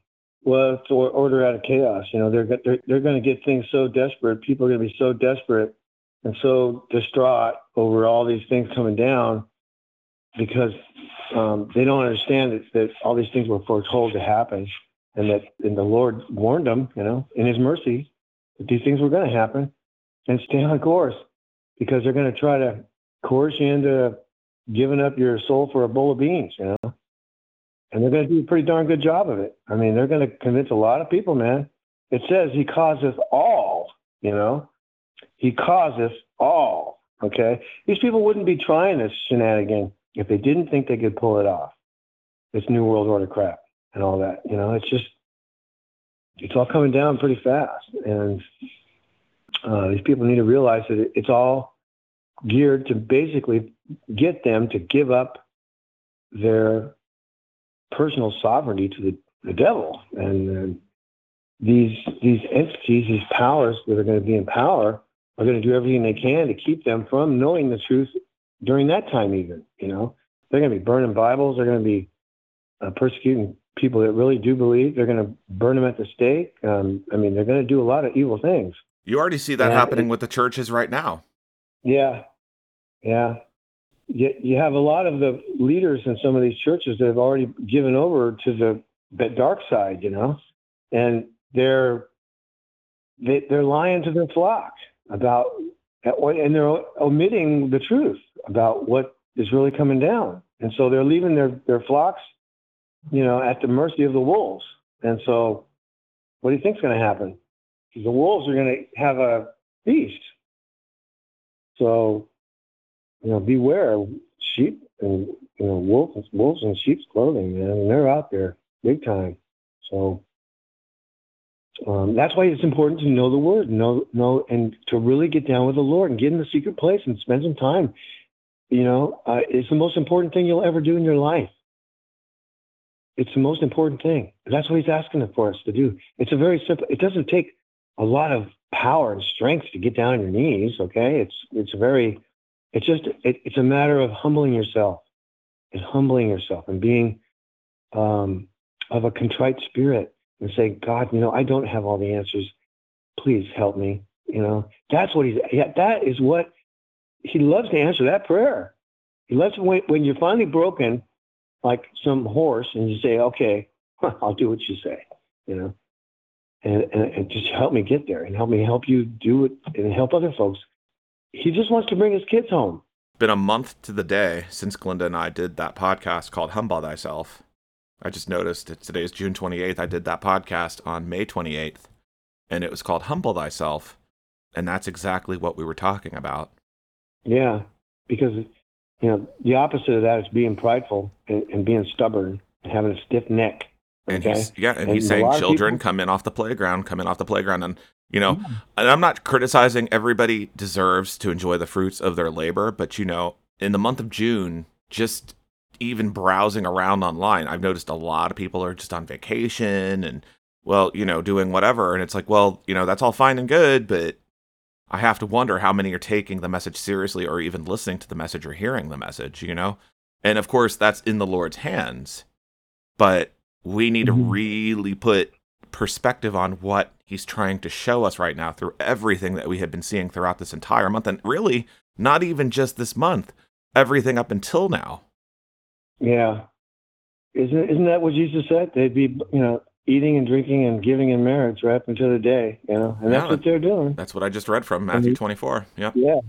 S2: well, it's order out of chaos. You know, they're they're they're going to get things so desperate. People are going to be so desperate and so distraught over all these things coming down because um, they don't understand that, that all these things were foretold to happen, and that and the Lord warned them. You know, in His mercy, that these things were going to happen, and stay on course because they're going to try to coerce you into giving up your soul for a bowl of beans. You know and they're going to do a pretty darn good job of it. I mean, they're going to convince a lot of people, man. It says he causeth all, you know, he causeth all. Okay, these people wouldn't be trying this shenanigan if they didn't think they could pull it off. This new world order crap and all that, you know, it's just it's all coming down pretty fast, and uh, these people need to realize that it's all geared to basically get them to give up their personal sovereignty to the, the devil. And uh, these these entities, these powers that are going to be in power, are going to do everything they can to keep them from knowing the truth during that time. Even you know, they're going to be burning Bibles. They're going to be uh, persecuting people that really do believe. They're going to burn them at the stake. Um, I mean, they're going to do a lot of evil things.
S1: You already see that and happening it, with the churches right now.
S2: Yeah, yeah you, you have a lot of the leaders in some of these churches that have already given over to the, the dark side, you know, and they're they, they're lying to their flock about and they're omitting the truth about what is really coming down, and so they're leaving their their flocks, you know, at the mercy of the wolves. And so, what do you think's going to happen? The wolves are going to have a feast. So you know, beware sheep and you know wolves, wolves in sheep's clothing, man. They're out there big time. So um, that's why it's important to know the word, know know, and to really get down with the Lord and get in the secret place and spend some time you know, uh, it's the most important thing you'll ever do in your life. It's the most important thing. That's what he's asking for us to do. It's a very simple. It doesn't take a lot of power and strength to get down on your knees. Okay, it's it's very. It's just it, it's a matter of humbling yourself, and humbling yourself, and being um, of a contrite spirit, and say, God, you know, I don't have all the answers. Please help me. You know, that's what he's. Yeah, that is what he loves to answer that prayer. He loves when when you're finally broken like some horse and you say, okay, I'll do what you say, you know, and, and, and just help me get there and help me help you do it and help other folks. He just wants to bring his kids home.
S1: Been a month to the day since Glenda and I did that podcast called Humble Thyself. I just noticed that today is June 28th. I did that podcast on May 28th, and it was called Humble Thyself. And that's exactly what we were talking about.
S2: Yeah, because you know, the opposite of that is being prideful and, and being stubborn and having a stiff neck.
S1: Okay? And he's, yeah, and, and he's saying children people... come in off the playground, come in off the playground, and you know, yeah. and I'm not criticizing. Everybody deserves to enjoy the fruits of their labor, but you know, in the month of June, just even browsing around online, I've noticed a lot of people are just on vacation and well, you know, doing whatever, and it's like, well, you know, that's all fine and good, but I have to wonder how many are taking the message seriously or even listening to the message or hearing the message, you know? And of course, that's in the Lord's hands. But we need mm-hmm. to really put perspective on what he's trying to show us right now through everything that we have been seeing throughout this entire month. And really, not even just this month, everything up until now.
S2: Yeah. Isn't, isn't that what Jesus said? They'd be, you know, eating and drinking and giving in marriage right up until the day, you know, and that's what they're doing.
S1: That's what I just read from Matthew 24.
S2: Yep. Yeah.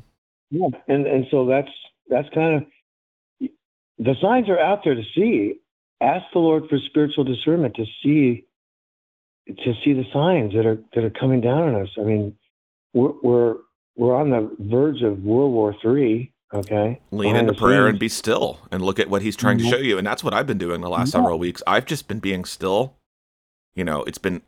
S2: Yeah. And, and so that's, that's kind of, the signs are out there to see. Ask the Lord for spiritual discernment to see, to see the signs that are, that are coming down on us. I mean, we're, we're, we're on the verge of World War Three. Okay.
S1: Lean into prayer and be still and look at what he's trying mm-hmm. to show you. And that's what I've been doing the last yeah. several weeks. I've just been being still you know, it's been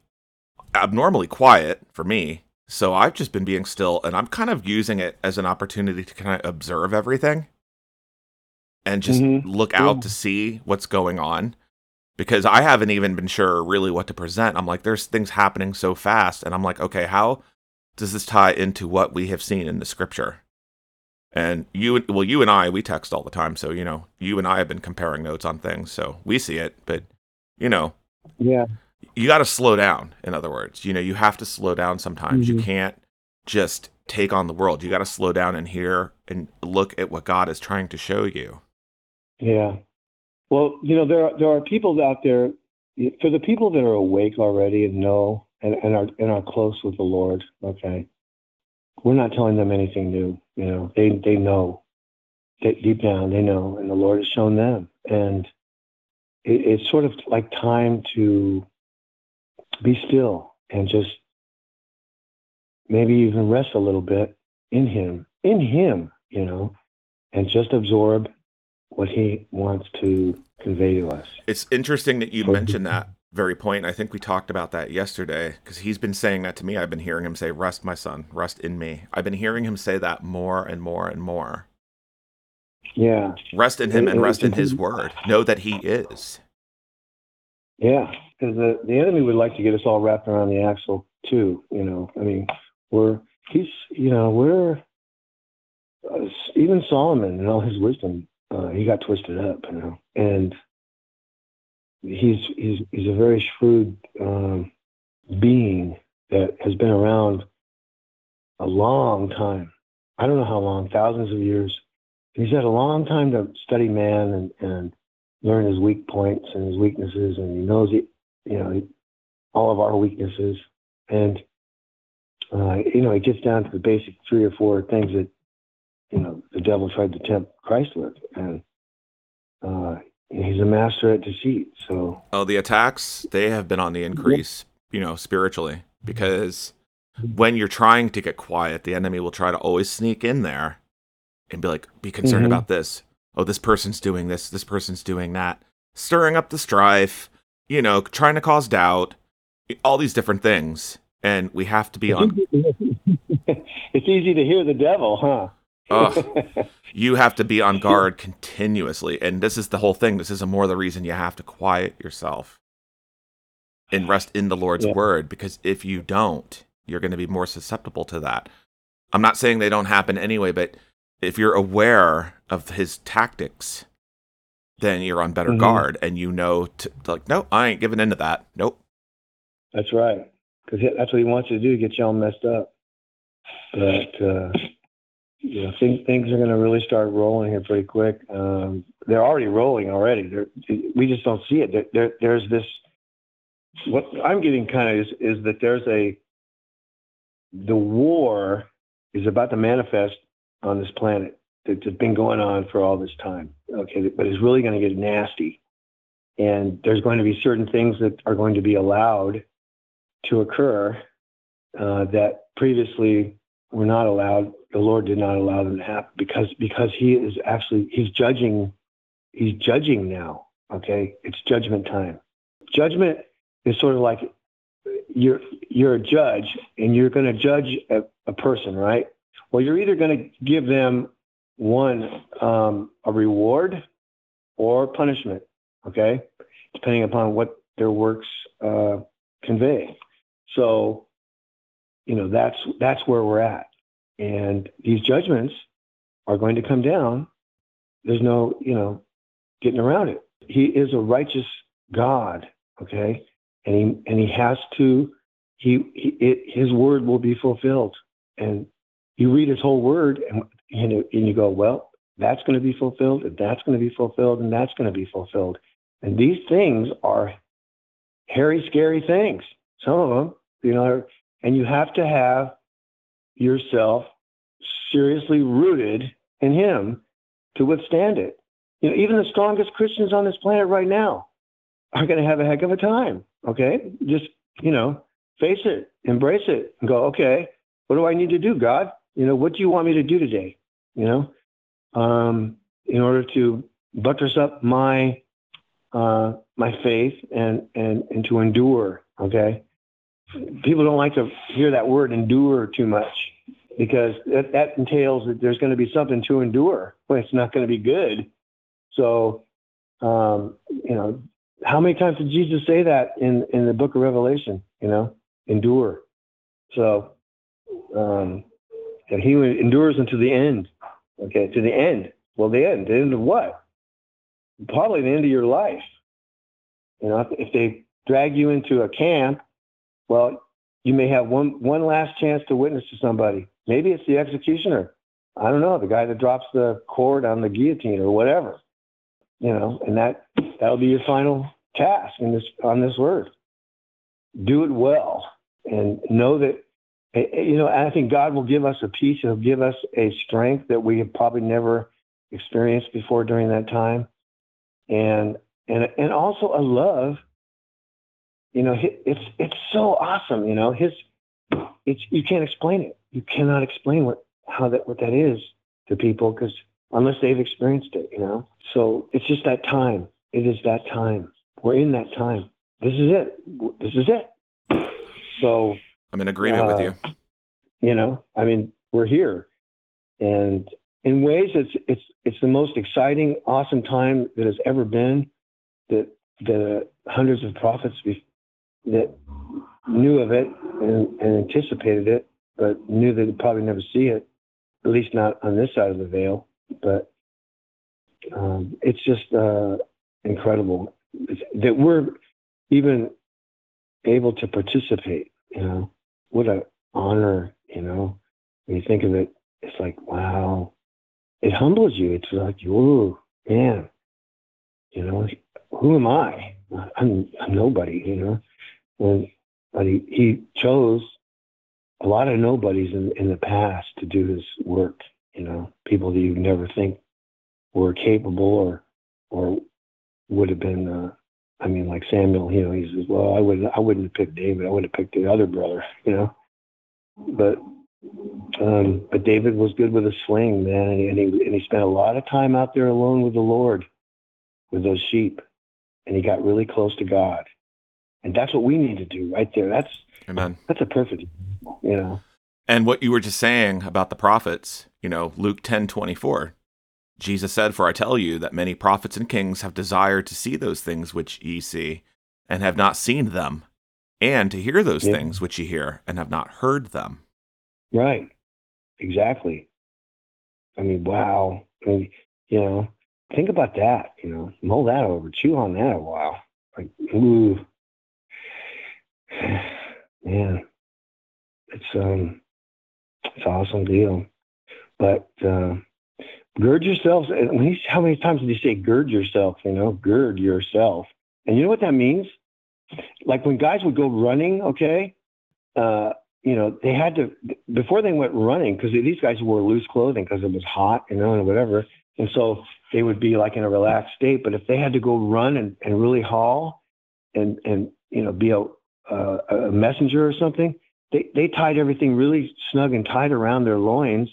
S1: abnormally quiet for me. So I've just been being still and I'm kind of using it as an opportunity to kind of observe everything and just mm-hmm. look out yeah. to see what's going on because I haven't even been sure really what to present. I'm like, there's things happening so fast. And I'm like, okay, how does this tie into what we have seen in the scripture? And you, well, you and I, we text all the time. So, you know, you and I have been comparing notes on things. So we see it. But, you know,
S2: yeah
S1: you got to slow down in other words you know you have to slow down sometimes mm-hmm. you can't just take on the world you got to slow down and hear and look at what god is trying to show you
S2: yeah. Well you know there are, there are people out there for the people that are awake already and know and, and are and are close with the lord okay we're not telling them anything new you know they they know. Deep down they know and the lord has shown them. And it, it's sort of like time to be still and just maybe even rest a little bit in him, in him, you know, and just absorb what he wants to convey to us.
S1: It's interesting that you mentioned that very point. I think we talked about that yesterday because he's been saying that to me. I've been hearing him say, Rest, my son, rest in me. I've been hearing him say that more and more and more.
S2: Yeah.
S1: Rest in him and rest in his word. Know that he is.
S2: Yeah, because the the enemy would like to get us all wrapped around the axle too. You know, I mean, we're he's you know we're uh, even Solomon and all his wisdom, uh, he got twisted up. You know, and he's he's he's a very shrewd um, being that has been around a long time. I don't know how long, thousands of years. He's had a long time to study man and, and learn his weak points and his weaknesses, and he knows he, you know, all of our weaknesses. And uh, you know, it gets down to the basic three or four things that you know the devil tried to tempt Christ with, and uh, he's a master at deceit. So,
S1: oh, the attacks they have been on the increase, you know, spiritually, because when you're trying to get quiet, the enemy will try to always sneak in there and be like, "Be concerned mm-hmm. about this oh, this person's doing this, this person's doing that, stirring up the strife, you know, trying to cause doubt, all these different things. And we have to be on.
S2: it's easy to hear the devil, huh?
S1: Oh, you have to be on guard continuously. And this is the whole thing. This is more the reason you have to quiet yourself and rest in the Lord's
S2: Yeah.
S1: word because if you don't, you're going to be more susceptible to that. I'm not saying they don't happen anyway, but if you're aware of his tactics, then you're on better
S2: Mhm.
S1: guard and you know to like, no, I ain't giving into that. Nope.
S2: That's right. Because that's what he wants you to do, get you all messed up. But, uh, things are going to really start rolling here pretty quick. Um, they're already rolling already. They're, we just don't see it. There, there, there's this, what I'm getting kind of is, is that there's a, the war is about to manifest on this planet that's been going on for all this time. Okay. But it's really going to get nasty. And there's going to be certain things that are going to be allowed to occur uh, that previously were not allowed. The Lord did not allow them to happen because because He is actually He's judging. He's judging now. Okay, it's judgment time. Judgment is sort of like you're you're a judge and you're going to judge a, a person, right? Well, you're either going to give them one um, a reward or punishment. Okay, depending upon what their works uh, convey. So, you know, that's that's where we're at. And these judgments are going to come down. There's no, you know, getting around it. He is a righteous God, okay? And he and he has to he, he it, his word will be fulfilled. And you read his whole word and you know, and you go, well, that's going to be fulfilled, and that's going to be fulfilled, and that's going to be fulfilled. And these things are hairy, scary things. Some of them, you know, and you have to have yourself seriously rooted in Him to withstand it. You know, even the strongest Christians on this planet right now are going to have a heck of a time. Okay, just you know, face it, embrace it, and go. Okay, what do I need to do, God? You know, what do you want me to do today? You know, um, in order to buttress up my uh, my faith and, and, and to endure. Okay. People don't like to hear that word endure too much because that, that entails that there's going to be something to endure, but it's not going to be good. So, um, you know, how many times did Jesus say that in, in the book of Revelation? You know, endure. So, um, and he endures unto the end. Okay, to the end. Well, the end. The end of what? probably the end of your life. You know, if they drag you into a camp, well, you may have one one last chance to witness to somebody. Maybe it's the executioner. I don't know, the guy that drops the cord on the guillotine or whatever. You know, and that that'll be your final task in this on this word. Do it well and know that eh, eh, you know, I think God will give us a peace, he'll give us a strength that we have probably never experienced before during that time and and and also a love. You know, it's it's so awesome. You know, his it's you can't explain it. You cannot explain what how that what that is to people because unless they've experienced it. You know, so it's just that time. It is that time. We're in that time. This is it. This is it. So
S1: I'm in agreement with
S2: Uh,
S1: you.
S2: you know i mean we're here and in ways it's it's it's the most exciting awesome time that has ever been that the hundreds of prophets be, that knew of it and, and anticipated it but knew they'd probably never see it at least not on this side of the veil but um, it's just uh, incredible that we're even able to participate you know what a honor, you know. When you think of it, it's like, wow. It humbles you. It's like, whoa, man. You know, who am I? I'm, I'm nobody, you know. And, but he, he chose a lot of nobodies in, in the past to do his work, you know, people that you never think were capable or or would have been uh, I mean like Samuel, you know, he says, Well, I wouldn't I wouldn't have picked David, I would have picked the other brother, you know. But um, but David was good with a sling, man, and he, and he and he spent a lot of time out there alone with the Lord, with those sheep, and he got really close to God, and that's what we need to do right there. That's
S1: Amen.
S2: that's a perfect, you know.
S1: And what you were just saying about the prophets, You know, Luke 10 24. Jesus said, For I tell you that many prophets and kings have desired to see those things which ye see, and have not seen them, and to hear those
S2: Yeah.
S1: things which ye hear, and have not heard them.
S2: Right. Exactly. I mean, wow. I mean, you know, think about that. You know, mull that over, chew on that a while. Like, ooh, man, it's um, it's an awesome deal. But uh, gird yourselves. and When he, how many times did he say gird yourself? You know, gird yourself. And you know what that means? Like when guys would go running, okay, uh, you know, they had to before they went running because these guys wore loose clothing because it was hot, you know, and whatever. And so they would be like in a relaxed state. But if they had to go run and, and really haul and and you know be a uh, a messenger or something, they they tied everything really snug and tight around their loins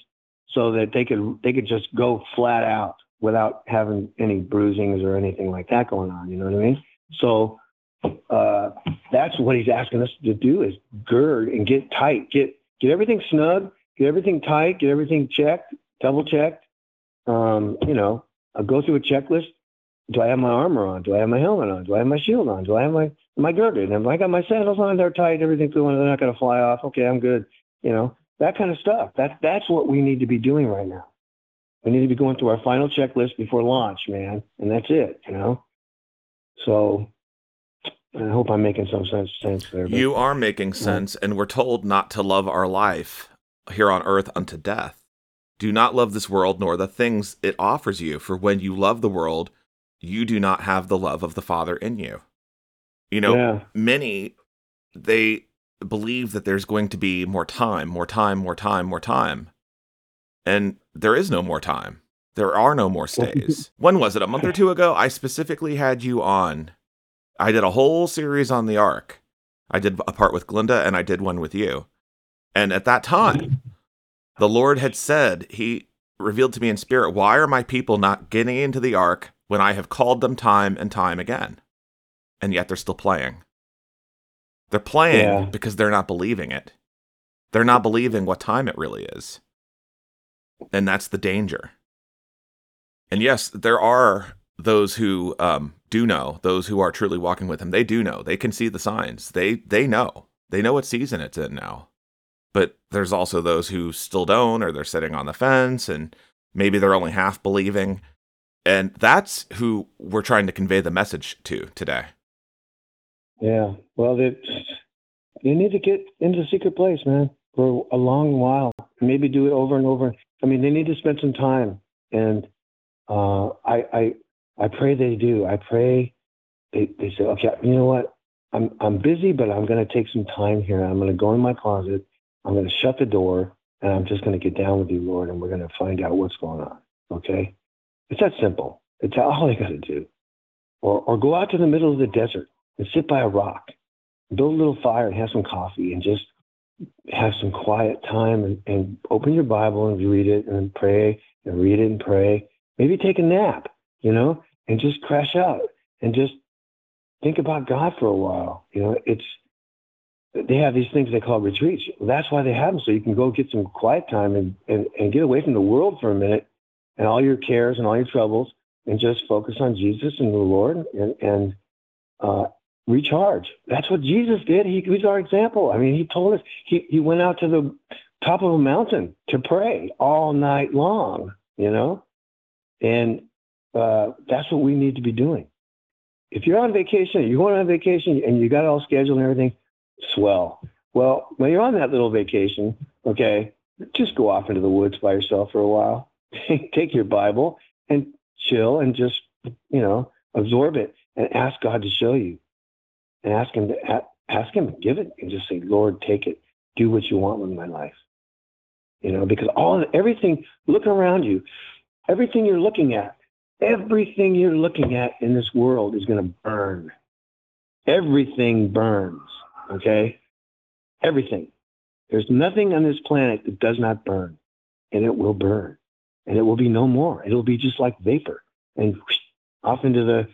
S2: so that they could they could just go flat out without having any bruisings or anything like that going on. You know what I mean? So uh, that's what he's asking us to do is gird and get tight, get get everything snug, get everything tight, get everything checked, double checked. Um, you know, I'll go through a checklist. Do I have my armor on? Do I have my helmet on? Do I have my shield on? Do I have my I girded? And I got my sandals on, they're tight, everything's going, they're not going to fly off. Okay, I'm good. You know, that kind of stuff. That's that's what we need to be doing right now. We need to be going through our final checklist before launch, man, and that's it. You know. So I hope I'm making some sense sense there. but-
S1: You are making sense, and we're told not to love our life here on earth unto death. Do not love this world nor the things it offers you, for when you love the world, you do not have the love of the Father in you. You know,
S2: yeah,
S1: many they believe that there's going to be more time, more time, more time, more time. And there is no more time. There are no more stays. when was it? A month or two ago? I specifically had you on. I did a whole series on the ark. I did a part with Glinda and I did one with you. And at that time, mm-hmm. the Lord had said, He revealed to me in spirit, Why are my people not getting into the ark when I have called them time and time again? And yet they're still playing. They're playing
S2: Yeah.
S1: because they're not believing it. They're not believing what time it really is. And that's the danger. And yes, there are those who um, do know, those who are truly walking with him. They do know. They can see the signs. They they know. They know what season it's in now. But there's also those who still don't, or they're sitting on the fence, and maybe they're only half believing. And that's who we're trying to convey the message to today.
S2: Yeah. Well, they they need to get into secret place, man, for a long while. Maybe do it over and over. I mean, they need to spend some time, and uh, I I I pray they do. I pray they they say, okay, you know what? I'm I'm busy, but I'm going to take some time here. I'm going to go in my closet. I'm going to shut the door, and I'm just going to get down with you, Lord, and we're going to find out what's going on. Okay? It's that simple. It's all they got to do. Or or go out to the middle of the desert and sit by a rock, build a little fire and have some coffee and just have some quiet time and, and open your Bible and read it and pray and read it and pray. Maybe take a nap, you know, and just crash out and just think about God for a while. You know, it's they have these things they call retreats. That's why they have them, so you can go get some quiet time and, and, and get away from the world for a minute and all your cares and all your troubles and just focus on Jesus and the Lord and, and uh, recharge. That's what Jesus did. He, he was our example. I mean, he told us he, he went out to the top of a mountain to pray all night long, you know? And uh, that's what we need to be doing. If you're on vacation, you're going on vacation and you got it all scheduled and everything, swell. Well, when you're on that little vacation, okay, just go off into the woods by yourself for a while. Take your Bible and chill and just, you know, absorb it and ask God to show you and ask him to ask him, to give it and just say, Lord, take it. Do what you want with my life. You know, because all everything, look around you, everything you're looking at, everything you're looking at in this world is going to burn. Everything burns. Okay? Everything. There's nothing on this planet that does not burn, and it will burn, and it will be no more. It'll be just like vapor, and whoosh, off into the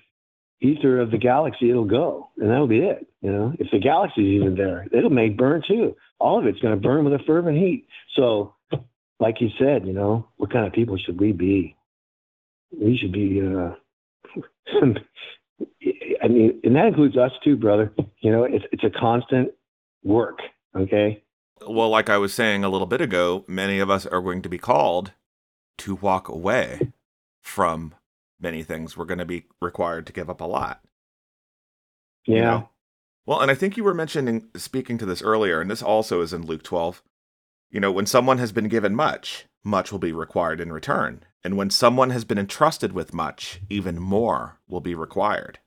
S2: ether of the galaxy it'll go, and that'll be it. You know, if the galaxy is even there, it'll make burn too. All of it's going to burn with a fervent heat. So like you said, you know, what kind of people should we be? We should be. Uh, I mean, and that includes us too, brother. You know, it's it's a constant work. Okay.
S1: Well, like I was saying a little bit ago, many of us are going to be called to walk away from many things. We're going to be required to give up a lot.
S2: Yeah.
S1: You know? Well, and I think you were mentioning speaking to this earlier, and this also is in Luke 12. You know, when someone has been given much, much will be required in return. And when someone has been entrusted with much, even more will be required.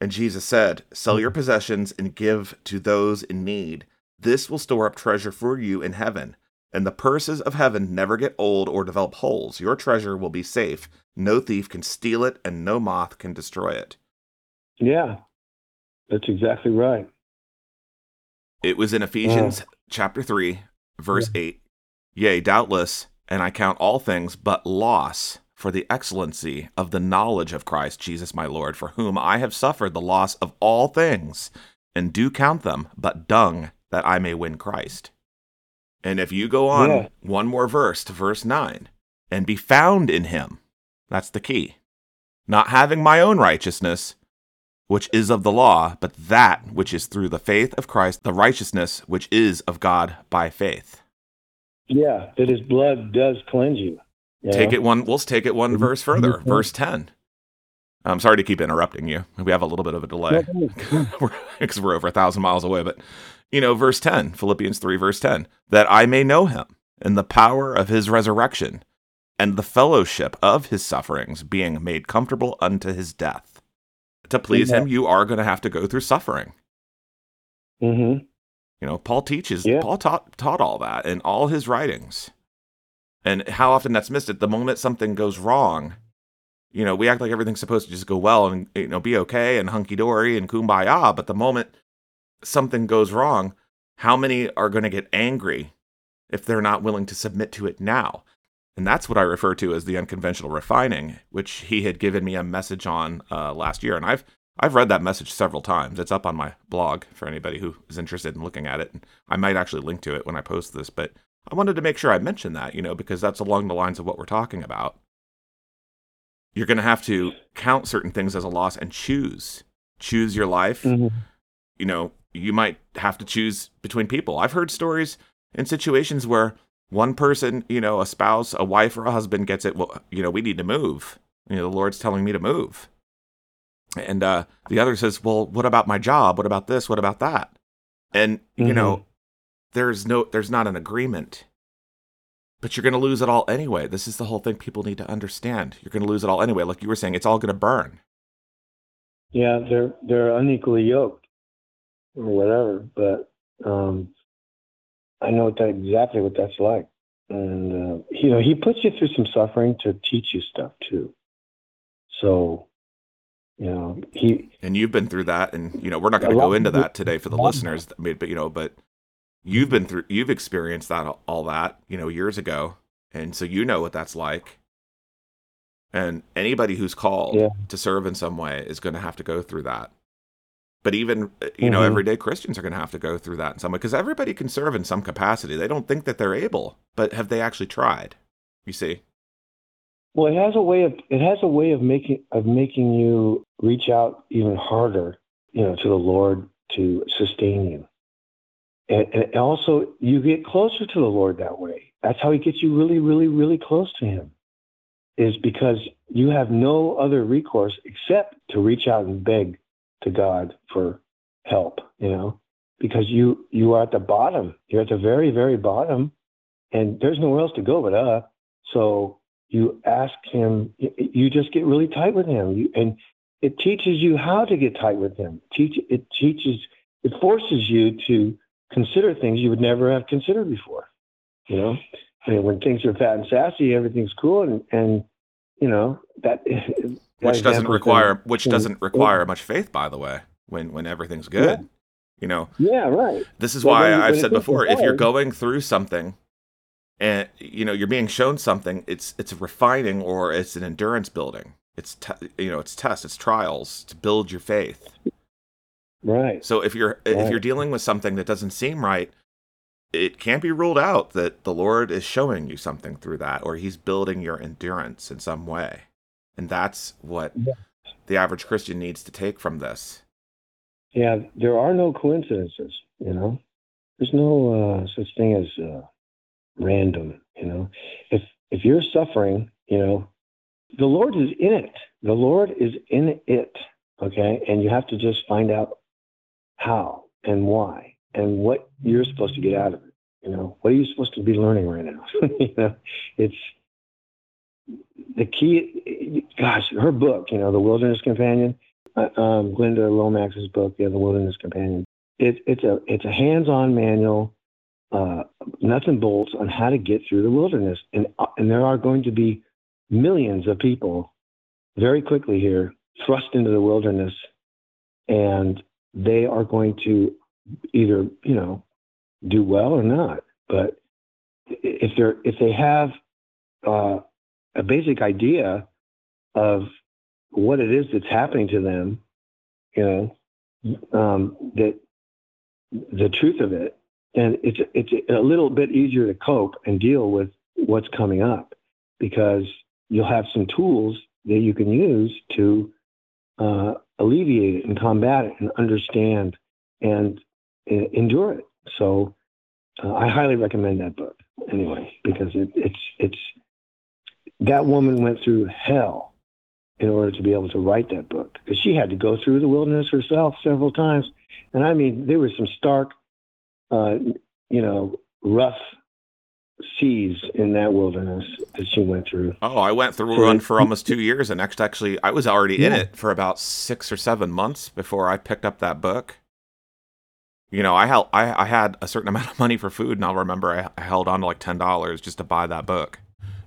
S1: And Jesus said, Sell your mm-hmm. possessions and give to those in need. This will store up treasure for you in heaven. And the purses of heaven never get old or develop holes. Your treasure will be safe. No thief can steal it, and no moth can destroy it.
S2: Yeah, that's exactly right.
S1: It was in Ephesians chapter 3, verse 8. Yea, doubtless, and I count all things but loss for the excellency of the knowledge of Christ Jesus my Lord, for whom I have suffered the loss of all things, and do count them but dung that I may win Christ. And if you go on
S2: Yeah.
S1: one more verse to verse 9, and be found in him, that's the key. Not having my own righteousness, which is of the law, but that which is through the faith of Christ, the righteousness which is of God by faith.
S2: Yeah, that his blood does cleanse you. you
S1: Take
S2: know?
S1: it one. Let's take it one verse further. Verse ten. I'm sorry to keep interrupting you. We have a little bit of a delay because we're over a thousand miles away. But you know, verse ten, Philippians three, verse ten, that I may know him and the power of his resurrection, and the fellowship of his sufferings, being made comfortable unto his death. To please him, you are going to have to go through suffering.
S2: Mm-hmm.
S1: You know, Paul teaches,
S2: Yeah.
S1: Paul taught, taught all that in all his writings. And how often that's missed at the moment something goes wrong. You know, we act like everything's supposed to just go well and, you know, be okay and hunky dory and kumbaya. But the moment something goes wrong, how many are going to get angry if they're not willing to submit to it now? And that's what I refer to as the unconventional refining, which he had given me a message on uh, last year. And I've I've read that message several times. It's up on my blog for anybody who is interested in looking at it. And I might actually link to it when I post this, but I wanted to make sure I mentioned that, you know, because that's along the lines of what we're talking about. You're going to have to count certain things as a loss and choose. Choose your life.
S2: Mm-hmm.
S1: You know, you might have to choose between people. I've heard stories in situations where one person, you know, a spouse, a wife, or a husband gets it. Well, you know, we need to move. You know, the Lord's telling me to move. And uh, the other says, well, what about my job? What about this? What about that? And, you
S2: Mhm.
S1: know, there's no, there's not an agreement. But you're going to lose it all anyway. This is the whole thing people need to understand. You're going to lose it all anyway. Like you were saying, it's all going to burn.
S2: Yeah, they're they're unequally yoked or whatever, but um, I know that exactly what that's like. And uh, you know, he puts you through some suffering to teach you stuff too. So, you know, he
S1: and you've been through that and you know we're not going to go into that today for the
S2: a lot of-
S1: listeners I mean, but you know but you've been through you've experienced that all that you know years ago and so you know what that's like and anybody who's called
S2: Yeah.
S1: to serve in some way is going to have to go through that but even you know
S2: Mhm.
S1: everyday christians are going to have to go through that in some way because everybody can serve in some capacity they don't think that they're able but have they actually tried you see
S2: well, it has a way of it has a way of making of making you reach out even harder, you know, to the Lord to sustain you. And, and also, you get closer to the Lord that way. That's how He gets you really, really, really close to Him. Is because you have no other recourse except to reach out and beg to God for help. You know, because you you are at the bottom. You're at the very, very bottom, and there's nowhere else to go but up. So you ask him you just get really tight with him you, and it teaches you how to get tight with him Teach, it teaches it forces you to consider things you would never have considered before you know? I mean, when things are fat and sassy everything's cool and and you know that that
S1: which doesn't require which doesn't require much faith by the way when when everything's good you know?
S2: Yeah right.
S1: This is
S2: Well,
S1: why
S2: when
S1: I've
S2: when
S1: said before, if you're going through something and you know you're being shown something, it's it's a refining or it's an endurance building. It's te- you know it's tests, it's trials to build your faith.
S2: Right
S1: So if you're if you're dealing with something that doesn't seem right, it can't be ruled out that the Lord is showing you something through that, or He's building your endurance in some way. And that's what yeah. the average Christian needs to take from this.
S2: Yeah, there are no coincidences, you know. There's no uh, such thing as uh, random, you know. If if you're suffering, you know, the Lord is in it. The Lord is in it, okay? And you have to just find out how and why and what you're supposed to get out of it. You know, what are you supposed to be learning right now? you know, it's the key. Gosh, her book, you know, The Wilderness Companion, uh, um, Glynda Lomax's book, yeah, The Wilderness Companion. It, it's a it's a hands-on manual, uh, nuts and bolts on how to get through the wilderness, and uh, and there are going to be millions of people very quickly here thrust into the wilderness, and they are going to either you know do well or not. But if they're if they have uh, a basic idea of what it is that's happening to them, you know, um, that the truth of it, then it's it's a little bit easier to cope and deal with what's coming up because you'll have some tools that you can use to uh, alleviate it and combat it and understand and uh, endure it. So uh, I highly recommend that book anyway because it, it's it's that woman went through hell in order to be able to write that book because she had to go through the wilderness herself several times, and I mean there was some stark, uh, you know, rough seas in that wilderness that she went through.
S1: Oh, I went through so, one for almost two years, and next actually I was already yeah. in it for about six or seven months before I picked up that book you know, I held I, I had a certain amount of money for food, and I'll remember I, I held on to like ten dollars just to buy that book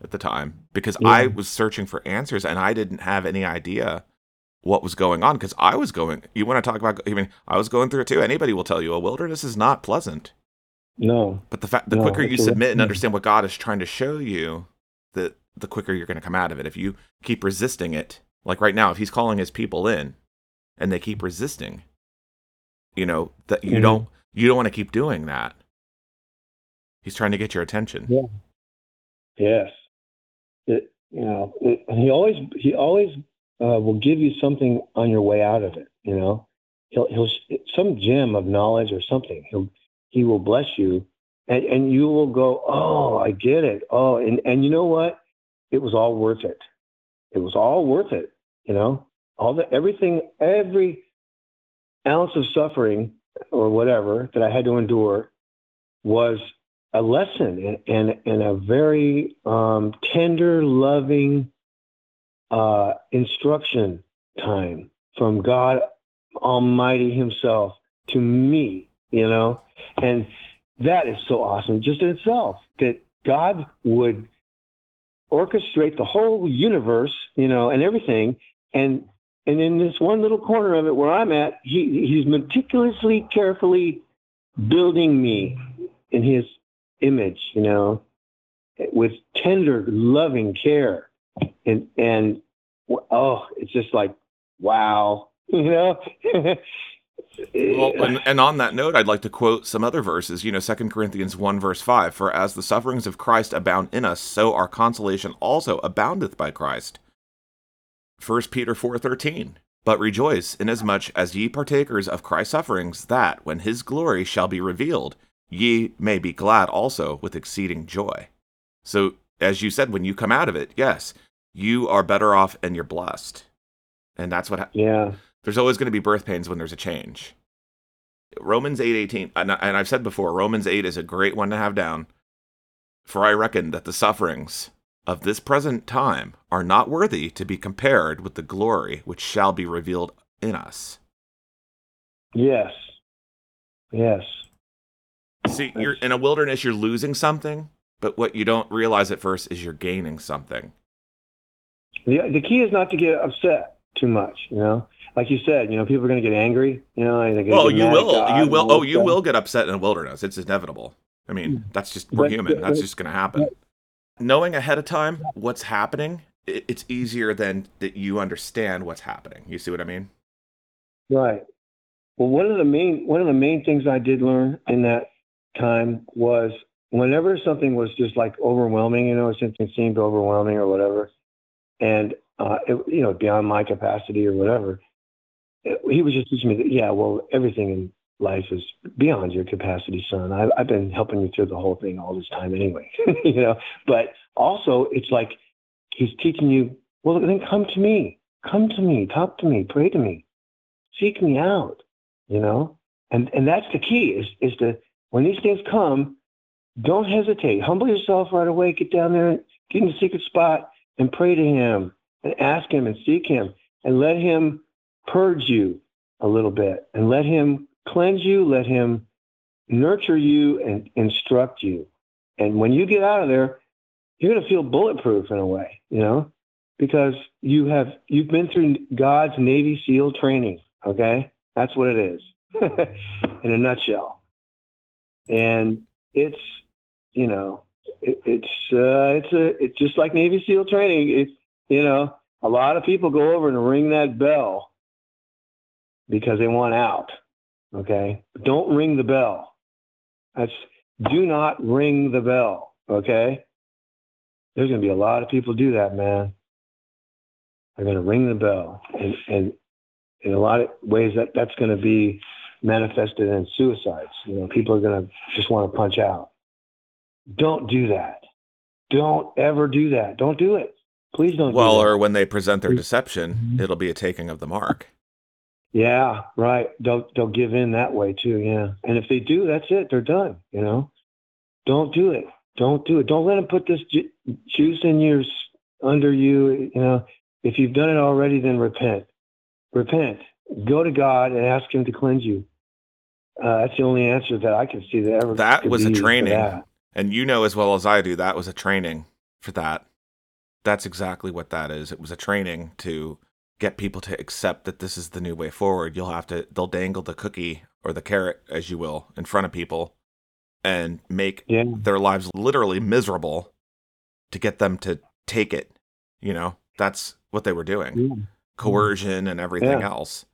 S1: at the time because yeah. I was searching for answers and I didn't have any idea what was going on because I was going. You want to talk about? I mean, I was going through it too. Anybody will tell you a wilderness is not pleasant.
S2: No,
S1: but the fact the no, quicker you submit and understand what God is trying to show you, that the quicker you're going to come out of it. If you keep resisting it, like right now, if He's calling His people in, and they keep resisting, you know that you mm-hmm. don't you don't want to keep doing that. He's trying to get your attention.
S2: Yeah. Yes. It, you know it, he always he always uh, will give you something on your way out of it you know? He'll he'll some gem of knowledge or something. He'll he will bless you. And and you will go oh i get it. Oh and and you know what? It was all worth it. It was all worth it you know? All the everything every ounce of suffering or whatever that I had to endure was a lesson and, and, and a very um, tender, loving uh, instruction time from God Almighty Himself to me, you know? And that is so awesome just in itself that God would orchestrate the whole universe, you know, and everything, and and in this one little corner of it where I'm at, he, he's meticulously, carefully building me in his image, you know, with tender, loving care. And, and oh, it's just like, wow, you know?
S1: well, eh, and, and, on that note, I'd like to quote some other verses. You know, Second Corinthians 1, verse 5 For as the sufferings of Christ abound in us, so our consolation also aboundeth by Christ. 1 Peter 4:13 But rejoice inasmuch as ye partakers of Christ's sufferings that when his glory shall be revealed ye may be glad also with exceeding joy. So as you said when you come out of it, yes, you are better off and you're blessed. And that's what ha-
S2: Yeah.
S1: There's always going to be birth pains when there's a change. Romans 8:18 and I've said before Romans 8 is a great one to have down. For I reckon that the sufferings of this present time are not worthy to be compared with the glory which shall be revealed in us.
S2: Yes. Yes.
S1: See, you're in a wilderness, you're losing something, but what you don't realize at first is you're gaining something.
S2: The, the key is not to get upset too much, you know? Like you said, you know, people are going to get angry, you know, and
S1: well, you will, you will, oh, you will get upset in the wilderness. It's inevitable. I mean, mm. that's just, we're but, human. That's just going to happen knowing ahead of time what's happening, it's easier than that you understand what's happening. You see what I mean?
S2: Right. Well, one of the main one of the main things I did learn in that time was whenever something was just like overwhelming, you know, something seemed overwhelming or whatever, and uh, it, you know, beyond my capacity or whatever, he was just teaching me that, yeah, well, everything in life is beyond your capacity, son. I, I've been helping you through the whole thing all this time anyway, you know. But also, it's like he's teaching you. Well, then come to me. Come to me. Talk to me. Pray to me. Seek me out. You know. And and that's the key is is to when these things come, don't hesitate. Humble yourself right away. Get down there, get in the secret spot, and pray to Him, and ask Him, and seek Him, and let Him purge you a little bit, and let Him cleanse you. Let Him nurture you and instruct you. And when you get out of there, you're going to feel bulletproof in a way, you know, because you have you've been through God's Navy SEAL training. Okay, that's what it is in a nutshell. And it's you know it, it's uh, it's a it's just like Navy SEAL training. It's you know a lot of people go over and ring that bell because they want out. Okay, don't ring the bell. That's do not ring the bell. Okay, there's going to be a lot of people do that, man. They're going to ring the bell, and and in a lot of ways that that's going to be manifested in suicides. You know, people are going to just want to punch out. Don't do that. Don't ever do that. Don't do it. Please don't.
S1: Well,
S2: do
S1: or when they present their deception, mm-hmm. it'll be a taking of the mark.
S2: Yeah, right. They'll they'll give in that way too. Yeah, and if they do, that's it. They're done. You know, don't do it. Don't do it. Don't let them put this ju- juice in your under you. You know, if you've done it already, then repent. Repent. Go to God and ask Him to cleanse you. Uh, that's the only answer that I can see that ever.
S1: That was a training. And you know as well as I do, that was a training for that. That's exactly what that is. It was a training to get people to accept that this is the new way forward. You'll have to, they'll dangle the cookie or the carrot, as you will, in front of people and make
S2: Yeah.
S1: their lives literally miserable to get them to take it. You know, that's what they were doing
S2: Yeah.
S1: coercion and everything
S2: Yeah.
S1: else.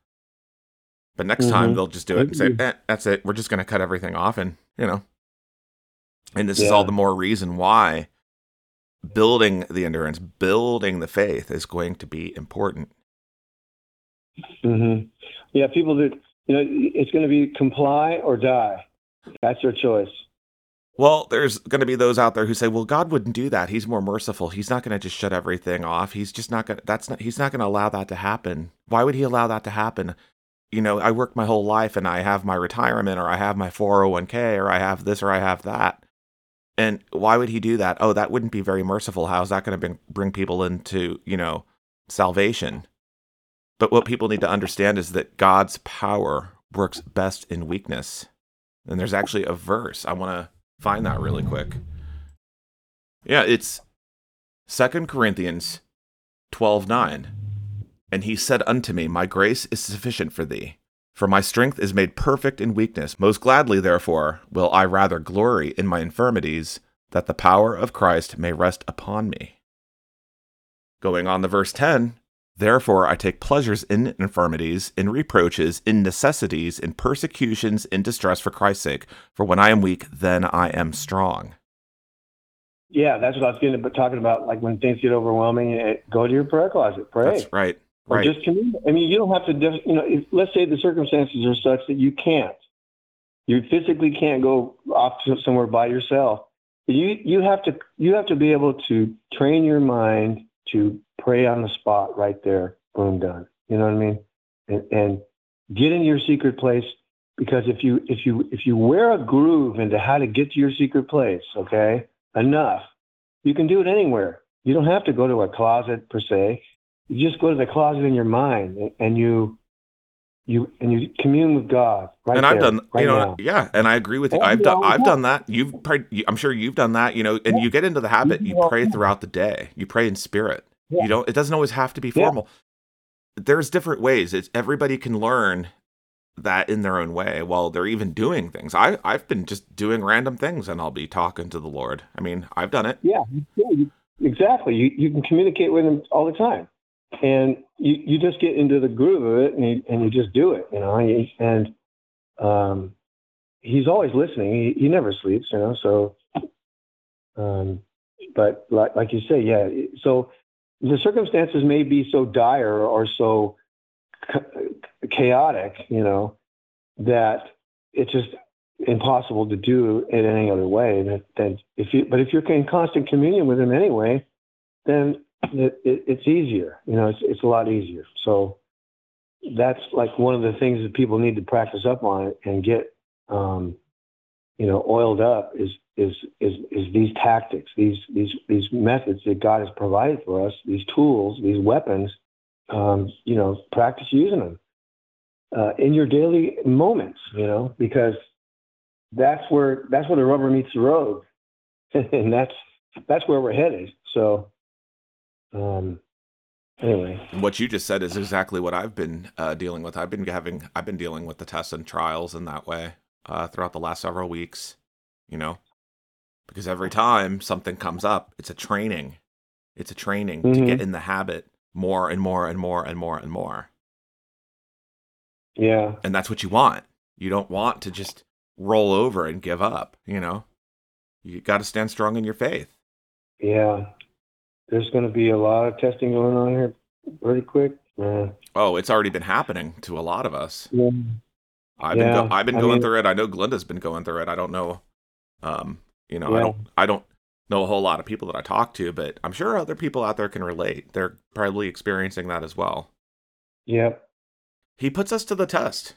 S1: But next time
S2: Mhm.
S1: they'll just do it and say, eh, "That's it. We're just going to cut everything off," and you know. And this is all the more reason why building the endurance, building the faith, is going to be important.
S2: Hmm Yeah, people that you know, it's going to be comply or die. That's their choice.
S1: Well, there's going to be those out there who say, "Well, God wouldn't do that. He's more merciful. He's not going to just shut everything off. He's just not going. to That's not. He's not going to allow that to happen. Why would He allow that to happen? You know, I worked my whole life and I have my retirement, or I have my 401k, or I have this, or I have that. And why would He do that? Oh, that wouldn't be very merciful. How is that going to bring people into you know salvation? But what people need to understand is that God's power works best in weakness. And there's actually a verse. I want to find that really quick. Yeah, it's Second Corinthians 12:9. And he said unto me, My grace is sufficient for thee, for my strength is made perfect in weakness. Most gladly, therefore, will I rather glory in my infirmities, that the power of Christ may rest upon me. Going on to verse 10, Therefore I take pleasures in infirmities, in reproaches, in necessities, in persecutions, in distress for Christ's sake. For when I am weak, then I am strong.
S2: Yeah, that's what I was getting but talking about. Like when things get overwhelming, eh, go to your prayer closet, pray,
S1: That's right.
S2: or
S1: Right.
S2: just commune. I mean, you don't have to. Just, you know, if, let's say the circumstances are such that you can't, you physically can't go off to somewhere by yourself. You you have to you have to be able to train your mind to pray on the spot right there. Boom, done. You know what I mean? And, and get in your secret place because if you if you if you wear a groove into how to get to your secret place, okay, enough, you can do it anywhere. You don't have to go to a closet per se. You just go to the closet in your mind and, and you you and you commune with God. Right
S1: and I've
S2: there,
S1: done,
S2: right
S1: you know,
S2: now.
S1: yeah, and I agree with you. I've done. I've done that. You've prayed. I'm sure you've done that. You know, and you get into the habit. You pray throughout the day. You pray in spirit.
S2: Yeah.
S1: You don't. It doesn't always have to be
S2: Yeah.
S1: formal. There's different ways. It's everybody can learn that in their own way while they're even doing things. I I've been just doing random things and I'll be talking to the Lord. I mean, I've done it.
S2: Yeah, yeah, you, exactly. You you can communicate with him all the time, and you, you just get into the groove of it, and you, and you just do it, you know. And, you, and um, he's always listening. He, he never sleeps, you know. So, um, but like like you say, yeah. So the circumstances may be so dire or so chaotic, you know, that it's just impossible to do it any other way. That, that if you, but if you're in constant communion with him anyway, then it, it, it's easier. You know, it's it's a lot easier. So that's like one of the things that people need to practice up on and get, um, you know, oiled up is is is is these tactics, these these these methods that God has provided for us, these tools, these weapons. Um, you know, practice using them uh, in your daily moments. You know, because that's where that's where the rubber meets the road, and that's that's where we're headed. So, um, anyway,
S1: what you just said is exactly what I've been uh, dealing with. I've been having I've been dealing with the tests and trials in that way uh, throughout the last several weeks. You know, because every time something comes up, it's a training. It's a training mm-hmm. to get in the habit more and more and more and more and more.
S2: Yeah,
S1: and that's what you want. You don't want to just roll over and give up, you know? You got to stand strong in your faith.
S2: Yeah. There's going to be a lot of testing going on here pretty quick. Yeah.
S1: Oh, it's already been happening to a lot of us. Yeah. I've been go- I've been I going mean, through it. I know Glynda's been going through it. I don't know um, you know, yeah. I don't I don't know a whole lot of people that I talk to, but I'm sure other people out there can relate. They're probably experiencing that as well.
S2: Yep.
S1: He puts us to the test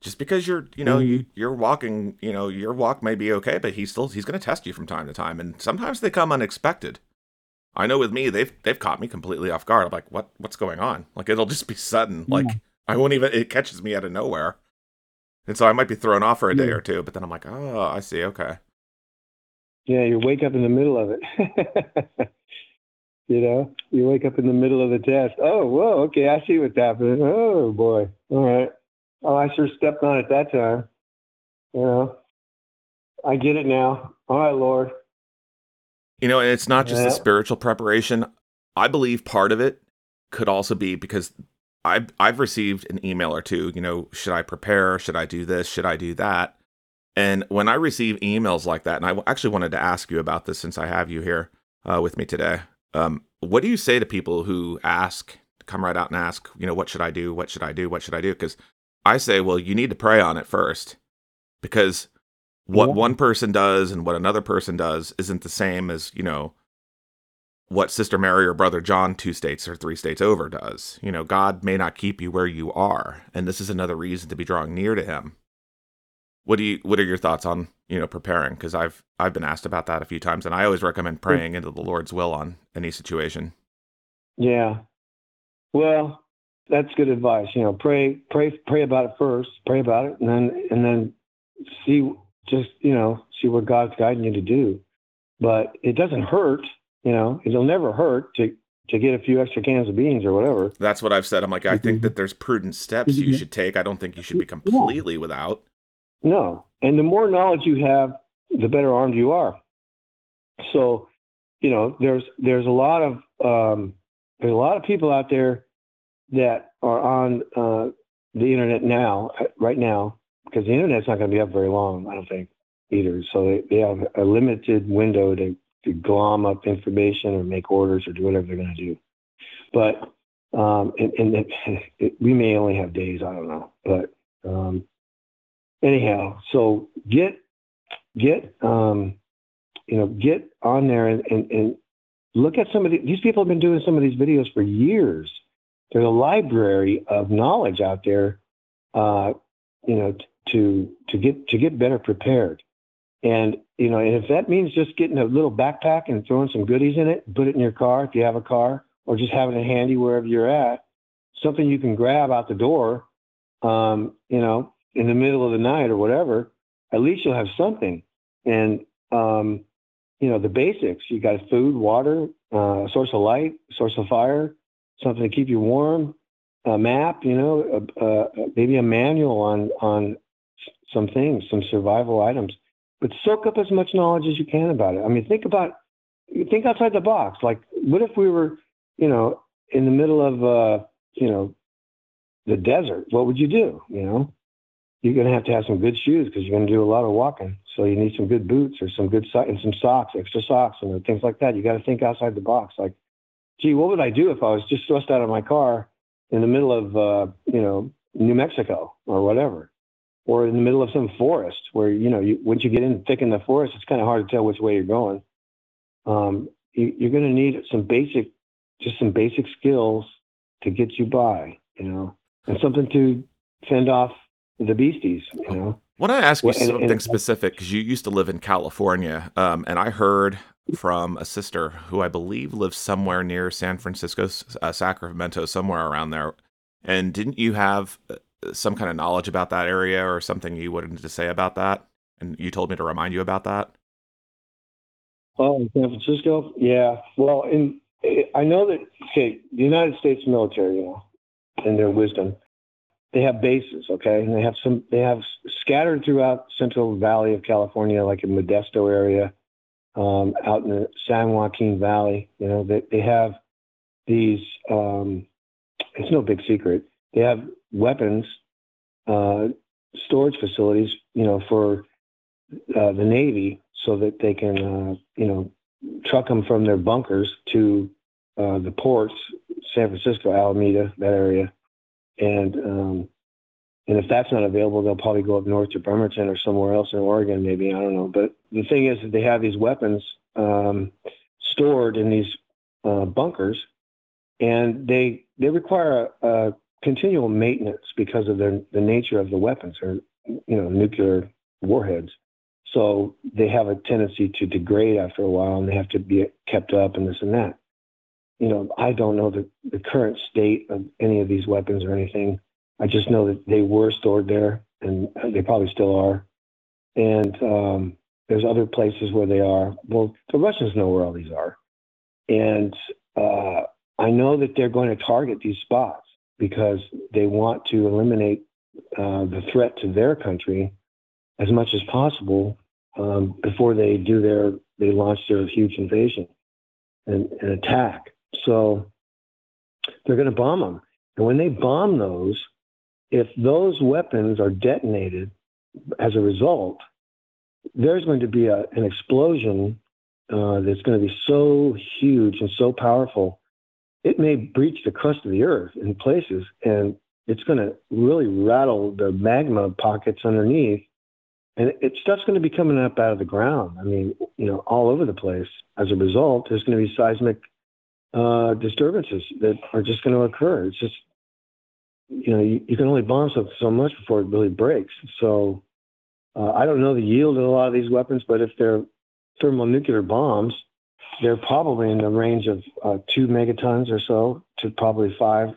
S1: just because you're you know mm-hmm. you, you're walking you know your walk may be okay but he's still he's going to test you from time to time and sometimes they come unexpected i know with me they've they've caught me completely off guard i'm like what what's going on like it'll just be sudden yeah. like i won't even it catches me out of nowhere and so i might be thrown off for a day yeah. or two but then i'm like oh i see okay
S2: yeah you wake up in the middle of it you know you wake up in the middle of the test oh whoa okay i see what's happening oh boy all right Oh, I sure stepped on it that time. You know, I get it now. All right, Lord.
S1: You know, and it's not just yeah. the spiritual preparation. I believe part of it could also be because I've I've received an email or two. You know, should I prepare? Should I do this? Should I do that? And when I receive emails like that, and I actually wanted to ask you about this since I have you here uh, with me today. Um, what do you say to people who ask, come right out and ask, you know, what should I do? What should I do? What should I do? Because I say, well, you need to pray on it first because what yeah. one person does and what another person does isn't the same as, you know, what Sister Mary or Brother John, two states or three states over, does. You know, God may not keep you where you are. And this is another reason to be drawing near to Him. What do you what are your thoughts on, you know, preparing? Because I've I've been asked about that a few times and I always recommend praying into the Lord's will on any situation.
S2: Yeah. Well, that's good advice. You know, pray, pray, pray about it first. Pray about it, and then and then see just you know see what God's guiding you to do. But it doesn't hurt. You know, it'll never hurt to to get a few extra cans of beans or whatever.
S1: That's what I've said. I'm like, I think mm-hmm. that there's prudent steps you mm-hmm. should take. I don't think you should be completely without.
S2: No, and the more knowledge you have, the better armed you are. So, you know, there's there's a lot of um, there's a lot of people out there that are on uh, the internet now, uh, right now, because the internet's not going to be up very long, I don't think, either. So they, they have a limited window to, to glom up information or make orders or do whatever they're going to do. But um, and, and it, it, we may only have days, I don't know. But um, anyhow, so get get um, you know get on there and, and, and look at some of the, these people have been doing some of these videos for years there's a library of knowledge out there, uh, you know, t- to to get to get better prepared. And you know, if that means just getting a little backpack and throwing some goodies in it, put it in your car if you have a car, or just having it handy wherever you're at, something you can grab out the door, um, you know, in the middle of the night or whatever. At least you'll have something. And um, you know, the basics. You got food, water, uh, source of light, source of fire, something to keep you warm, a map, you know, maybe a manual on on some things, some survival items. But soak up as much knowledge as you can about it. I mean, think about think outside the box. Like, what if we were, you know, in the middle of, uh, you know, the desert? What would you do? You know, you're going to have to have some good shoes because you're going to do a lot of walking. So you need some good boots or some good so- and some socks, extra socks, and things like that. You got to think outside the box. Like, gee, what would I do if I was just thrust out of my car in the middle of, uh, you know, New Mexico or whatever, or in the middle of some forest where you know, you, once you get in thick in the forest, it's kind of hard to tell which way you're going. Um, you, you're going to need some basic, just some basic skills to get you by, you know, and something to fend off the beasties, you know.
S1: Want to ask you
S2: Well,
S1: something
S2: and-
S1: specific because you used to live in California, um, and I heard from a sister who I believe lives somewhere near San Francisco, uh, Sacramento, somewhere around there. And didn't you have uh, some kind of knowledge about that area or something you wanted to say about that? And you told me to remind you about that.
S2: Oh, in San Francisco? Yeah. Well, in I know that okay, the United States military, you know, in their wisdom, they have bases, okay, and they have some they have scattered throughout Central Valley of California, like in Modesto area, um, out in the San Joaquin Valley. You know, they they have these. Um, it's no big secret. They have weapons uh, storage facilities, you know, for uh, the Navy, so that they can, uh, you know, truck them from their bunkers to uh, the ports, San Francisco, Alameda, that area, and um, and if that's not available, they'll probably go up north to Bremerton or somewhere else in Oregon, maybe I don't know. But the thing is that they have these weapons um, stored in these uh, bunkers, and they they require a, a continual maintenance because of their the nature of the weapons, or you know, nuclear warheads. So they have a tendency to degrade after a while, and they have to be kept up and this and that. You know, I don't know the, the current state of any of these weapons or anything. I just know that they were stored there, and they probably still are. And um, there's other places where they are. Well, the Russians know where all these are, and uh, I know that they're going to target these spots because they want to eliminate uh, the threat to their country as much as possible um, before they do their they launch their huge invasion and, and attack. So they're going to bomb them, and when they bomb those, if those weapons are detonated as a result, there's going to be a, an explosion uh, that's going to be so huge and so powerful, it may breach the crust of the earth in places, and it's going to really rattle the magma pockets underneath and it, stuff's going to be coming up out of the ground. I mean, you know, all over the place. As a result, there's going to be seismic uh, disturbances that are just going to occur. It's just, you know, you, you can only bomb so, so much before it really breaks. So uh, I don't know the yield of a lot of these weapons, but if they're thermonuclear bombs, they're probably in the range of uh, two megatons or so to probably five,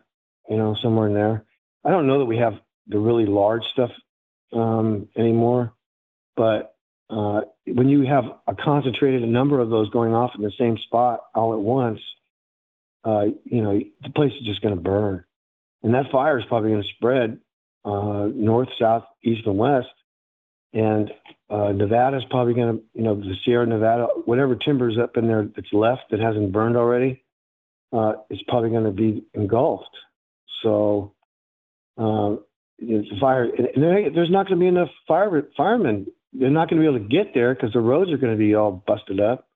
S2: you know, somewhere in there. I don't know that we have the really large stuff um, anymore. But uh, when you have a concentrated number of those going off in the same spot all at once, uh, you know, the place is just going to burn. And that fire is probably going to spread uh, north, south, east, and west. And uh, Nevada is probably going to, you know, the Sierra Nevada, whatever timber's up in there that's left that hasn't burned already, uh, is probably going to be engulfed. So, uh, it's fire, and there, there's not going to be enough fire firemen they're not going to be able to get there because the roads are going to be all busted up,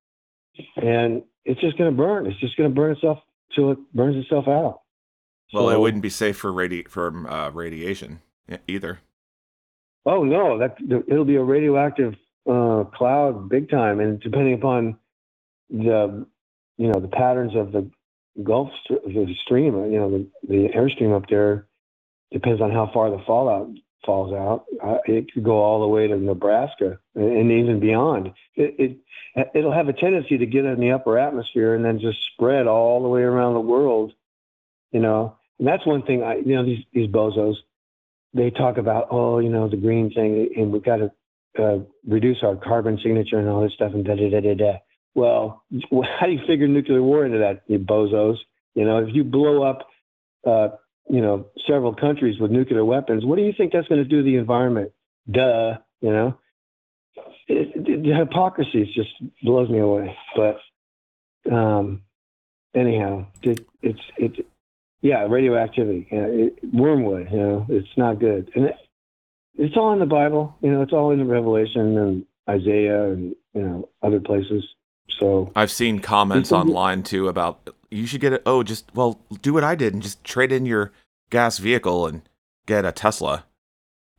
S2: and it's just going to burn. It's just going to burn itself till it burns itself out.
S1: Well, it wouldn't be safe for radi- from uh, radiation either.
S2: Oh no, that it'll be a radioactive uh, cloud, big time, and depending upon the you know the patterns of the Gulf the stream, uh, you know the, the airstream up there depends on how far the fallout falls out. Uh, it could go all the way to Nebraska and, and even beyond. It, it it'll have a tendency to get in the upper atmosphere and then just spread all the way around the world. You know, and that's one thing. I you know these these bozos they talk about, oh, you know, the green thing, and we've got to uh, reduce our carbon signature and all this stuff, and da da da da da. Well, how do you figure nuclear war into that, you bozos? You know, if you blow up, uh, you know, several countries with nuclear weapons, what do you think that's going to do to the environment? Duh, you know. It, it, the hypocrisy is just blows me away. But um, anyhow, it, it's it, yeah, radioactivity, yeah, it, wormwood. You know, it's not good. And it, it's all in the Bible. You know, it's all in the Revelation and Isaiah and you know other places. So
S1: I've seen comments online too about you should get it. Oh, just well, do what I did and just trade in your gas vehicle and get a Tesla.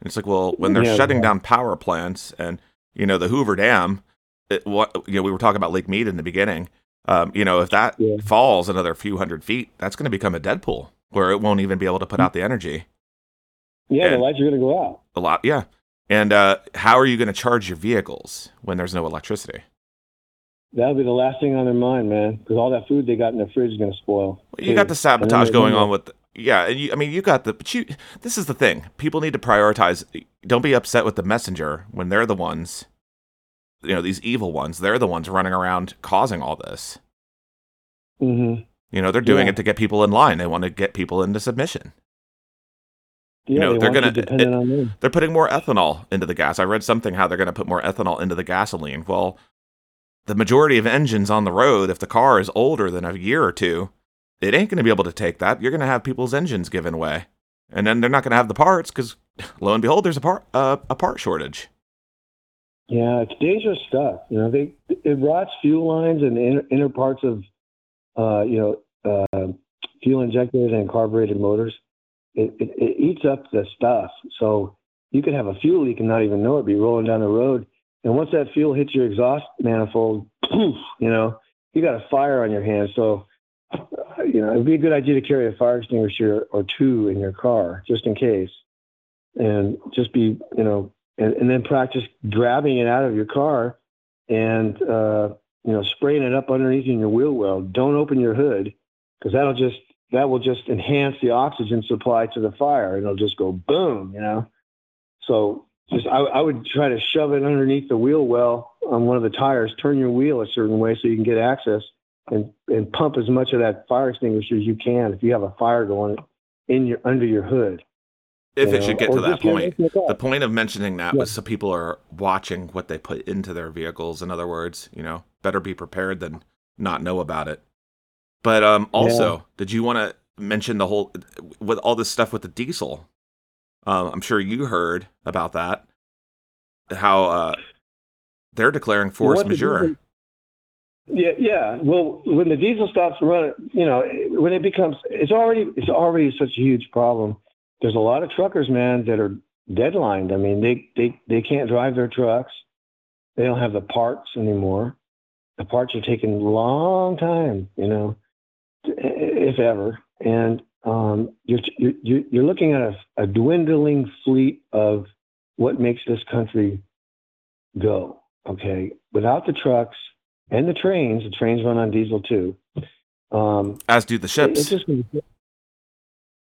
S1: And it's like, well, when they're
S2: Yeah,
S1: shutting
S2: right.
S1: down power plants and you know the Hoover Dam, it, what you know we were talking about Lake Mead in the beginning. Um, you know, if that
S2: Yeah.
S1: falls another few hundred feet, that's going to become a dead pool where it won't even be able to
S2: Mm.
S1: put out the energy.
S2: yeah, the lights are going to go out.
S1: A lot, yeah. And uh, how are you going to charge your vehicles when there's no electricity?
S2: That'll be the last thing on their mind, man, because all that food they got in the fridge is going to spoil.
S1: Well, you got the sabotage going on with yeah and you, i mean you got the but you this is the thing. People need to prioritize don't be upset with the messenger when they're the ones you know these evil ones. They're the ones running around causing all this.
S2: Mhm.
S1: you know they're doing
S2: Yeah.
S1: it to get people in line. They want to get people into submission.
S2: Yeah,
S1: know,
S2: they
S1: they're gonna-
S2: you on
S1: they're putting more ethanol into the gas. I read something how they're going to put more ethanol into the gasoline. Well the majority of engines on the road if the car is older than a year or two it ain't going to be able to take that you're going to have people's engines given away and then they're not going to have the parts because lo and behold there's a part uh, a part shortage
S2: Yeah, it's dangerous stuff. You know, they it rots fuel lines and inner, inner parts of, uh, you know, uh, fuel injectors and carbureted motors. It, it, it eats up the stuff. So you could have a fuel leak and not even know it. Be rolling down the road, and once that fuel hits your exhaust manifold, you know, you got a fire on your hands. So, you know, it'd be a good idea to carry a fire extinguisher or two in your car just in case, and just be, you know, and, and then practice grabbing it out of your car and uh, you know spraying it up underneath in your wheel well. Don't open your hood because that'll just that will just enhance the oxygen supply to the fire. and It'll just go boom, you know. So just I, I would try to shove it underneath the wheel well on one of the tires. Turn your wheel a certain way so you can get access and and pump as much of that fire extinguisher as you can if you have a fire going in your under your hood.
S1: if
S2: you
S1: it
S2: know,
S1: should get
S2: or
S1: to that point. the point of mentioning that
S2: Yeah.
S1: was so people are watching what they put into their vehicles in other words you know better be prepared than not know about it. But um also did you want to mention the whole with all this stuff with the diesel? Um, i'm sure you heard about that. How uh they're declaring force
S2: What
S1: majeure
S2: Yeah, yeah. Well, when the diesel stops running, you know, when it becomes, it's already, it's already such a huge problem. There's a lot of truckers, man, that are deadlined. I mean, they they they can't drive their trucks. They don't have the parts anymore. The parts are taking a long time, you know, if ever. And um, you're you're you're looking at a, a dwindling fleet of what makes this country go. Okay, without the trucks and the trains, the trains run on diesel too. Um,
S1: as do the
S2: it-
S1: ships
S2: It's just gonna,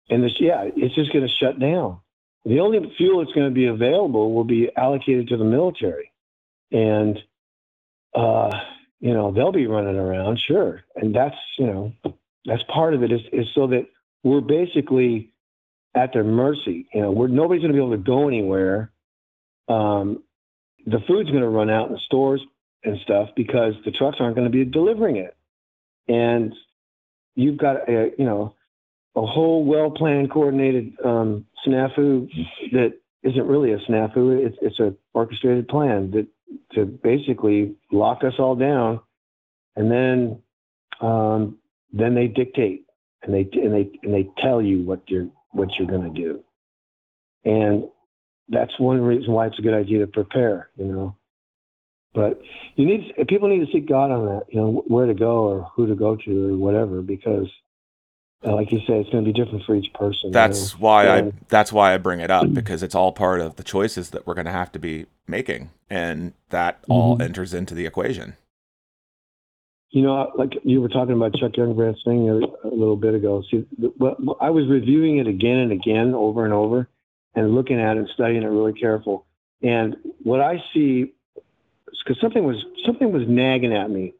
S2: and this, yeah, it's just going to shut down. The only fuel that's going to be available will be allocated to the military, and uh, you know they'll be running around, sure, and that's you know that's part of it is is so that we're basically at their mercy. You know, we're nobody's going to be able to go anywhere. Um, the food's going to run out in the stores and stuff because the trucks aren't going to be delivering it, and you've got a you know a whole well planned coordinated um, snafu that isn't really a snafu it's it's a orchestrated plan that to basically lock us all down and then um, then they dictate and they and they and they tell you what you're what you're going to do. And that's one reason why it's a good idea to prepare you know but you need people need to seek God on that, you know, where to go or who to go to or whatever, because, uh, like you say, it's going to be different for each person. you
S1: that's
S2: know.
S1: why i that's why i bring it up because it's all part of the choices that we're going to have to be making and that all
S2: Mhm.
S1: enters into the equation
S2: You know, like you were talking about Chuck Youngbrandt's thing a, a little bit ago. See, I was reviewing it again and again, over and over, and looking at it and studying it really careful. And what I see, because something was something was nagging at me,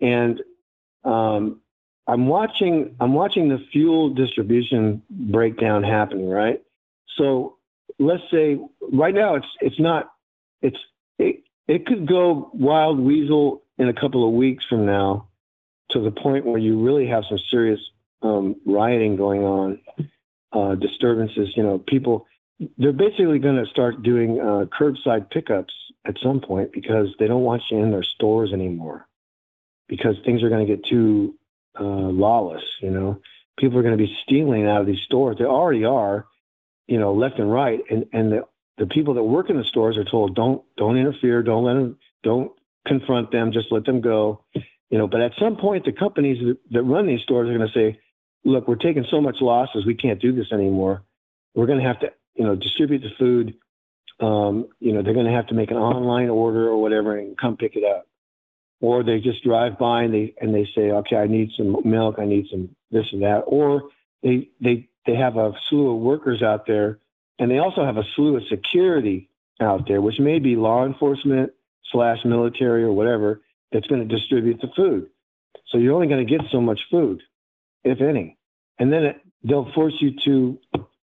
S2: and um, I'm watching I'm watching the fuel distribution breakdown happening. Right. So let's say right now it's it's not it's it it could go wild weasel in a couple of weeks from now to the point where you really have some serious um, rioting going on, uh, disturbances. You know, people they're basically going to start doing uh, curbside pickups at some point because they don't want you in their stores anymore because things are going to get too uh, lawless. You know, people are going to be stealing out of these stores. They already are, you know, left and right, and and the the people that work in the stores are told don't don't interfere, don't let them, don't confront them, just let them go. You know, but at some point, the companies that, that run these stores are going to say, look, we're taking so much losses, we can't do this anymore. We're going to have to, you know, distribute the food. Um, you know, they're going to have to make an online order or whatever and come pick it up. Or they just drive by and they and they say, okay, I need some milk, I need some this and that. Or they they they have a slew of workers out there, and they also have a slew of security out there, which may be law enforcement slash military or whatever that's going to distribute the food. So you're only going to get so much food, if any, and then it, they'll force you to,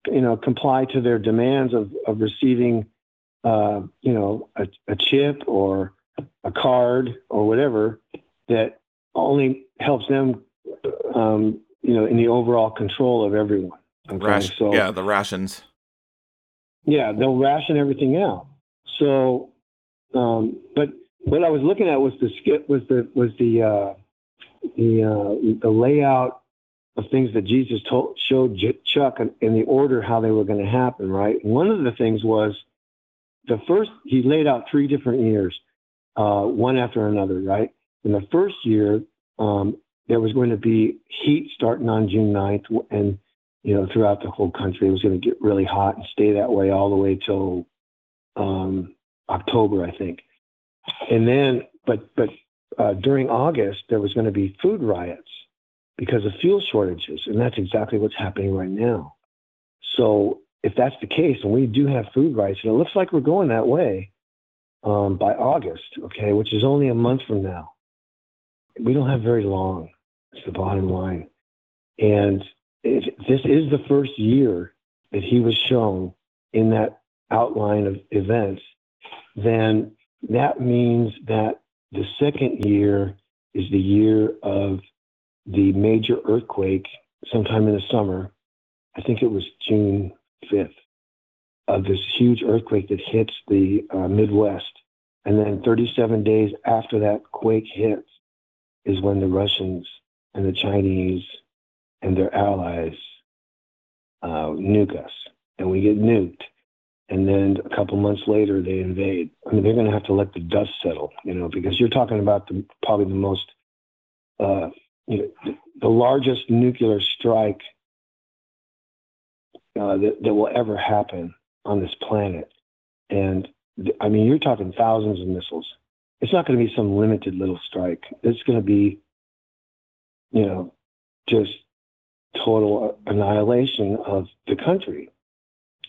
S2: you know, comply to their demands of of receiving, uh, you know, a, a chip or a card or whatever that only helps them, um, you know, in the overall control of everyone.
S1: Okay? Ration, so, yeah, the rations.
S2: Yeah, they'll ration everything out. So, um, but what I was looking at was the skip was the was the uh, the uh, the layout of things that Jesus told showed Chuck in the order how they were going to happen. Right. one of the things was the first he laid out three different years, uh, one after another. Right. In the first year, um, there was going to be heat starting on June 9th, and you know throughout the whole country it was going to get really hot and stay that way all the way till um, October, I think. And then, but but uh, during August there was going to be food riots because of fuel shortages, and that's exactly what's happening right now. So if that's the case, and we do have food rights, and it looks like we're going that way um, by August, okay, which is only a month from now. We don't have very long. It's the bottom line, and if this is the first year that he was shown in that outline of events, then that means that the second year is the year of the major earthquake sometime in the summer. I think it was June 5th of this huge earthquake that hits the uh, Midwest. And then 37 days after that quake hits is when the Russians and the Chinese and their allies uh, nuke us. And we get nuked and then a couple months later they invade. I mean, they're going to have to let the dust settle, you know, because you're talking about the probably the most, uh, you know, the, the largest nuclear strike uh, that, that will ever happen on this planet. And I mean, you're talking thousands of missiles. It's not going to be some limited little strike. It's going to be, you know, just total annihilation of the country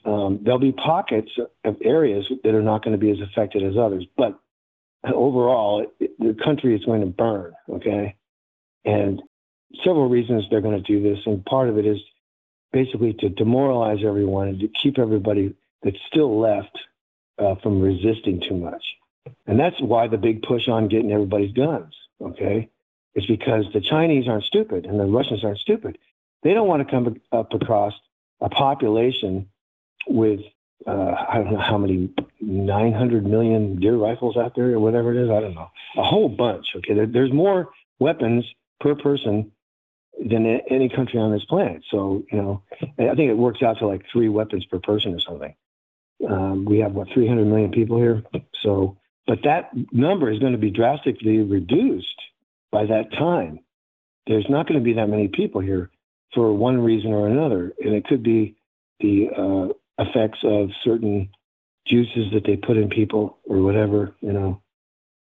S2: um, there'll be pockets of areas that are not going to be as affected as others, but overall, it, the country is going to burn. Okay, and several reasons they're going to do this, and part of it is basically to demoralize everyone and to keep everybody that's still left uh, from resisting too much. And that's why the big push on getting everybody's guns. Okay, is because the Chinese aren't stupid and the Russians aren't stupid. They don't want to come up across a population with uh, I don't know how many 900 million deer rifles out there or whatever it is. I don't know. A whole bunch. Okay. There, there's more weapons per person than any country on this planet. So, you know, I think it works out to like three weapons per person or something. Um, we have what 300 million people here. So, but that number is going to be drastically reduced by that time. There's not going to be that many people here for one reason or another, and it could be the uh, effects of certain juices that they put in people or whatever, you know,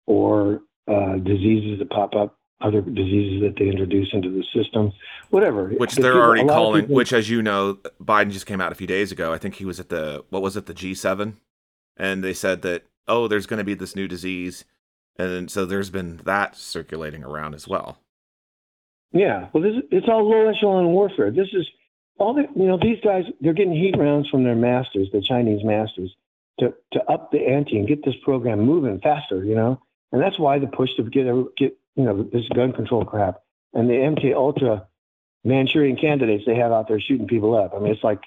S2: or uh, diseases that pop up, other diseases that they introduce into the system, whatever.
S1: Which they're already calling, people, which, as you know, Biden just came out a few days ago. I think he was at the, what was it, the G7? And they said that, oh, there's going to be this new disease. And so there's been that circulating around as well.
S2: Yeah. Well, this, it's all low echelon warfare. This is, all the you know these guys they're getting heat rounds from their masters, the Chinese masters, to to up the ante and get this program moving faster. You know, and that's why the push to get get you know this gun control crap and the MK Ultra Manchurian candidates they have out there shooting people up. I mean, it's like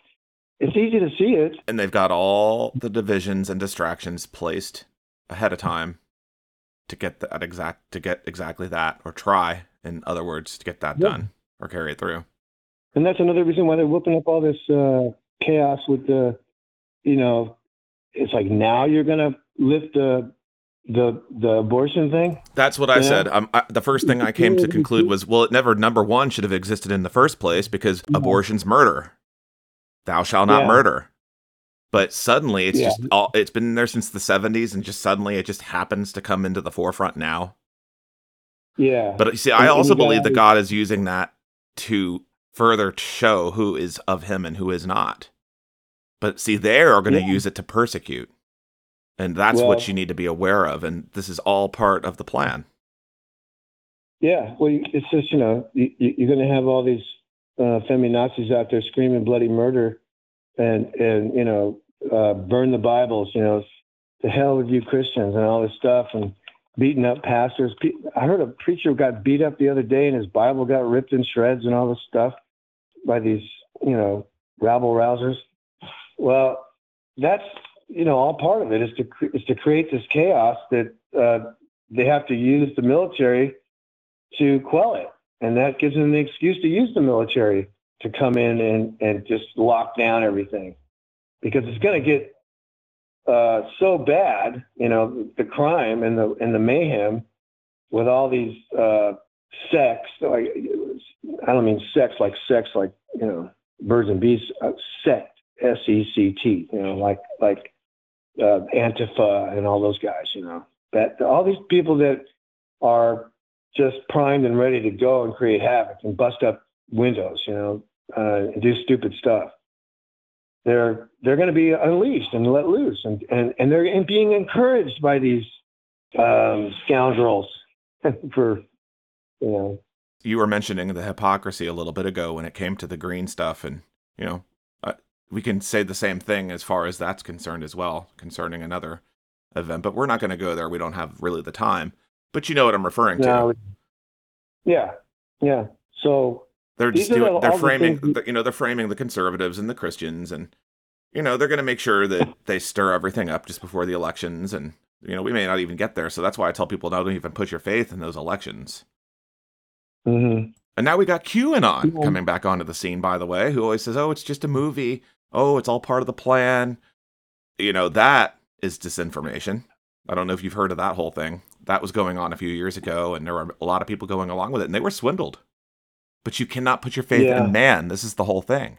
S2: it's easy to see it.
S1: And they've got all the divisions and distractions placed ahead of time to get that exact to get exactly that, or try, in other words, to get that
S2: Yeah.
S1: done or carry it through.
S2: And that's another reason why they're whipping up all this uh, chaos with the, you know, it's like now you're gonna lift the the the abortion thing.
S1: That's what I
S2: Yeah.
S1: said. Um, I, the first thing I came to conclude was, well, it never number one should have existed in the first place because
S2: Yeah.
S1: abortion's murder. Thou shalt not
S2: Yeah.
S1: murder. But suddenly, it's just all. It's been there since the '70s, and just suddenly, it just happens to come into the forefront now.
S2: Yeah.
S1: But you see, I
S2: and
S1: also
S2: you
S1: believe that God is using that to further show who is of Him and who is not. But see, they are going to use it to persecute, and that's
S2: Well-
S1: what you need to be aware of. And this is all part of the plan.
S2: Yeah, well, it's just you know you, you- you're going to have all these uh, feminazis out there screaming bloody murder, and and you know uh, burn the Bibles, you know, to hell with you Christians and all this stuff, and beating up pastors. I heard a preacher got beat up the other day, and his Bible got ripped in shreds and all this stuff by these you know rabble rousers. Well, that's you know all part of it is to is to create this chaos that uh, they have to use the military to quell it. And that gives them the excuse to use the military to come in and, and just lock down everything. Because it's going to get uh, so bad, you know, the crime and the and the mayhem with all these uh. Like, I don't mean sex like sex, like you know, birds and bees. Uh, sect, S E C T. You know, like like uh, Antifa and all those guys. You know, that all these people that are just primed and ready to go and create havoc and bust up windows, you know, uh, and do stupid stuff. They're they're going to be unleashed and let loose, and and and they're in- being encouraged by these um, scoundrels for you know.
S1: you were mentioning the hypocrisy a little bit ago when it came to the green stuff and you know we can say the same thing as far as that's concerned as well concerning another event but we're not going to go there we don't have really the time but you know what i'm referring to
S2: yeah, yeah. So
S1: they're just doing they're
S2: the
S1: framing
S2: things-
S1: you know they're framing the conservatives and the christians and you know they're going to make sure that they stir everything up just before the elections and you know we may not even get there so that's why i tell people don't even put your faith in those elections
S2: mhm.
S1: And now we got QAnon
S2: Yeah.
S1: coming back onto the scene, by the way, who always says, oh, it's just a movie. Oh, it's all part of the plan. You know, that is disinformation. I don't know if you've heard of that whole thing. That was going on a few years ago, and there were a lot of people going along with it, and they were swindled. But you cannot put your faith
S2: Yeah.
S1: in man. This is the whole thing.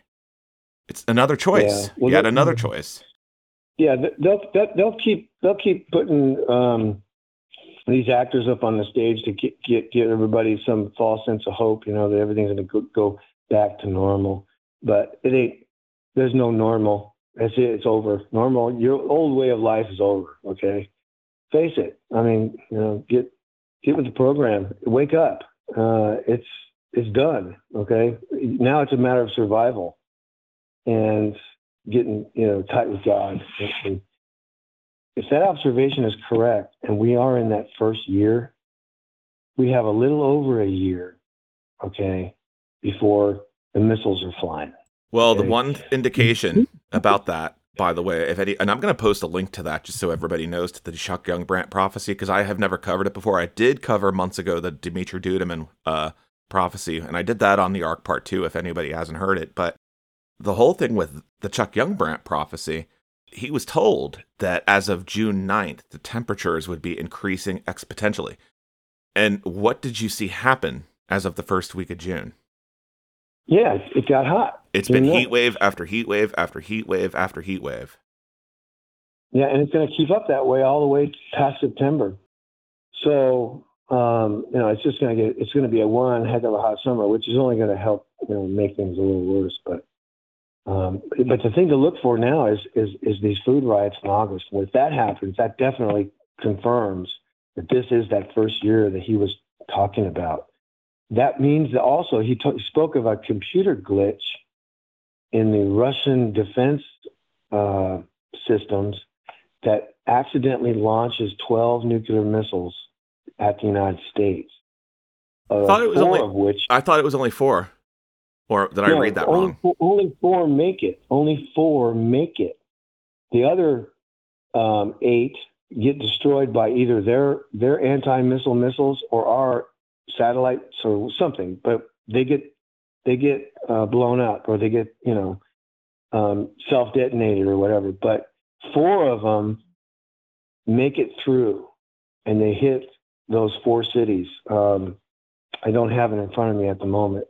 S1: It's another choice.
S2: Yeah. Well,
S1: Yet another choice.
S2: Yeah, they'll they'll- they'll keep they'll keep putting um, these actors up on the stage to get get get everybody some false sense of hope. You know that everything's going to go, go back to normal, but it ain't. There's no normal. That's it. It's over. Normal. Your old way of life is over. Okay, face it. I mean, you know, get get with the program. Wake up. Uh, it's it's done. Okay, now it's a matter of survival, and getting you know tight with God. If that observation is correct, and we are in that first year, we have a little over a year, okay, before the missiles are flying.
S1: Well, the one indication about that, by the way, if any, and I'm going to post a link to that just so everybody knows to the Chuck Youngbrandt prophecy because I have never covered it before. I did cover months ago the Dimitri Duduman uh, prophecy, and I did that on the Ark Part Two. If anybody hasn't heard it, but the whole thing with the Chuck Youngbrandt prophecy, he was told that as of June 9th, the temperatures would be increasing exponentially. And what did you see happen as of the first week of June?
S2: Yeah, it, got hot.
S1: It's been heat wave after heat wave after heat wave after heat wave.
S2: Yeah, and it's going to keep up that way all the way past September. So, um, you know, it's just going to get, it's going to be a one heck of a hot summer, which is only going to help, you know, make things a little worse. But, um, but the thing to look for now is, is, is these food riots in August. If that happens, that definitely confirms that this is that first year that he was talking about. That means that also he t- spoke of a computer glitch in the Russian defense uh, systems that accidentally launches 12 nuclear missiles at the United States. Uh,
S1: Thought it was
S2: four
S1: only-
S2: of which,
S1: I thought it was only four. Or did I read that
S2: only
S1: wrong?
S2: Four, only four make it. Only four make it. The other um, eight get destroyed by either their their anti missile missiles or our satellites or something. But they get they get uh, blown up or they get you know um, self detonated or whatever. But four of them make it through, and they hit those four cities. Um, I don't have it in front of me at the moment.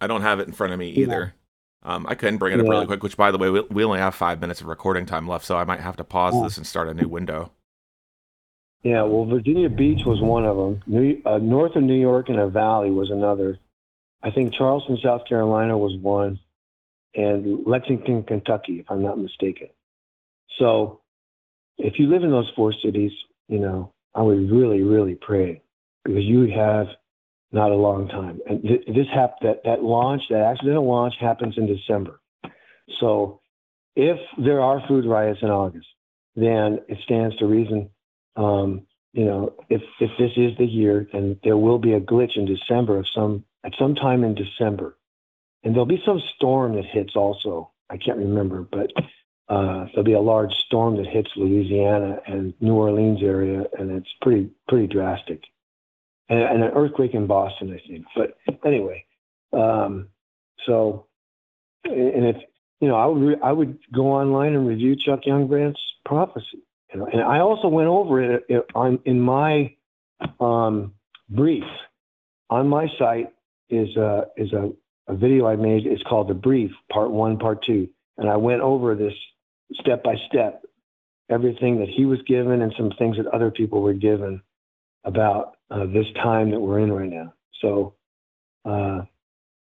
S1: I don't have it in front of me
S2: Yeah.
S1: either. Um, I couldn't bring it up
S2: Yeah.
S1: really quick, which, by the way, we, we only have five minutes of recording time left, so I might have to pause
S2: Oh.
S1: this and start a new window.
S2: Yeah, well, Virginia Beach was one of them. New, uh, north of New York in a valley was another. I think Charleston, South Carolina was one, and Lexington, Kentucky, if I'm not mistaken. So, if you live in those four cities, you know, I would really, really pray because you have not a long time. And th- this hap- that that launch, that accidental launch, happens in December. So, if there are food riots in August, then it stands to reason um, you know, if if this is the year, then there will be a glitch in December of some at some time in December, and there'll be some storm that hits also. I can't remember, but uh, there'll be a large storm that hits Louisiana and New Orleans area, and it's pretty pretty drastic, and, and an earthquake in Boston, I think. But anyway, um, so and if you know, I would re- I would go online and review Chuck Youngbrandt's prophecy. Know, and I also went over it uh, on in my um, brief on my site is a is a, a video I made. It's called the brief, part one, part two, and I went over this step by step, everything that he was given and some things that other people were given about uh, this time that we're in right now. So uh,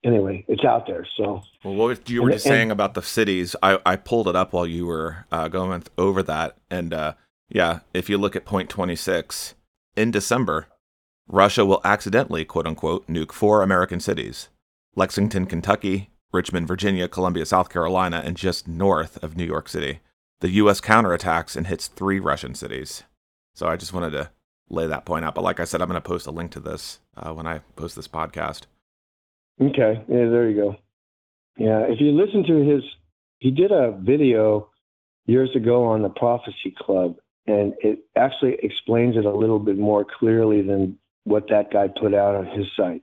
S2: anyway, it's out there. So
S1: Well, what was, you were
S2: And-
S1: just
S2: and-
S1: saying about the cities? I, I pulled it up while you were uh, going over that, and uh, yeah, if you look at point twenty six, in December, Russia will accidentally, quote unquote, nuke four American cities: Lexington, Kentucky, Richmond, Virginia, Columbia, South Carolina, and just north of New York City. The U.S. counterattacks and hits three Russian cities. So I just wanted to lay that point out. But like I said, I'm going to post a link to this uh, when I post this podcast.
S2: Okay. Yeah, there you go. Yeah, if you listen to his, he did a video years ago on the Prophecy Club, and it actually explains it a little bit more clearly than what that guy put out on his site.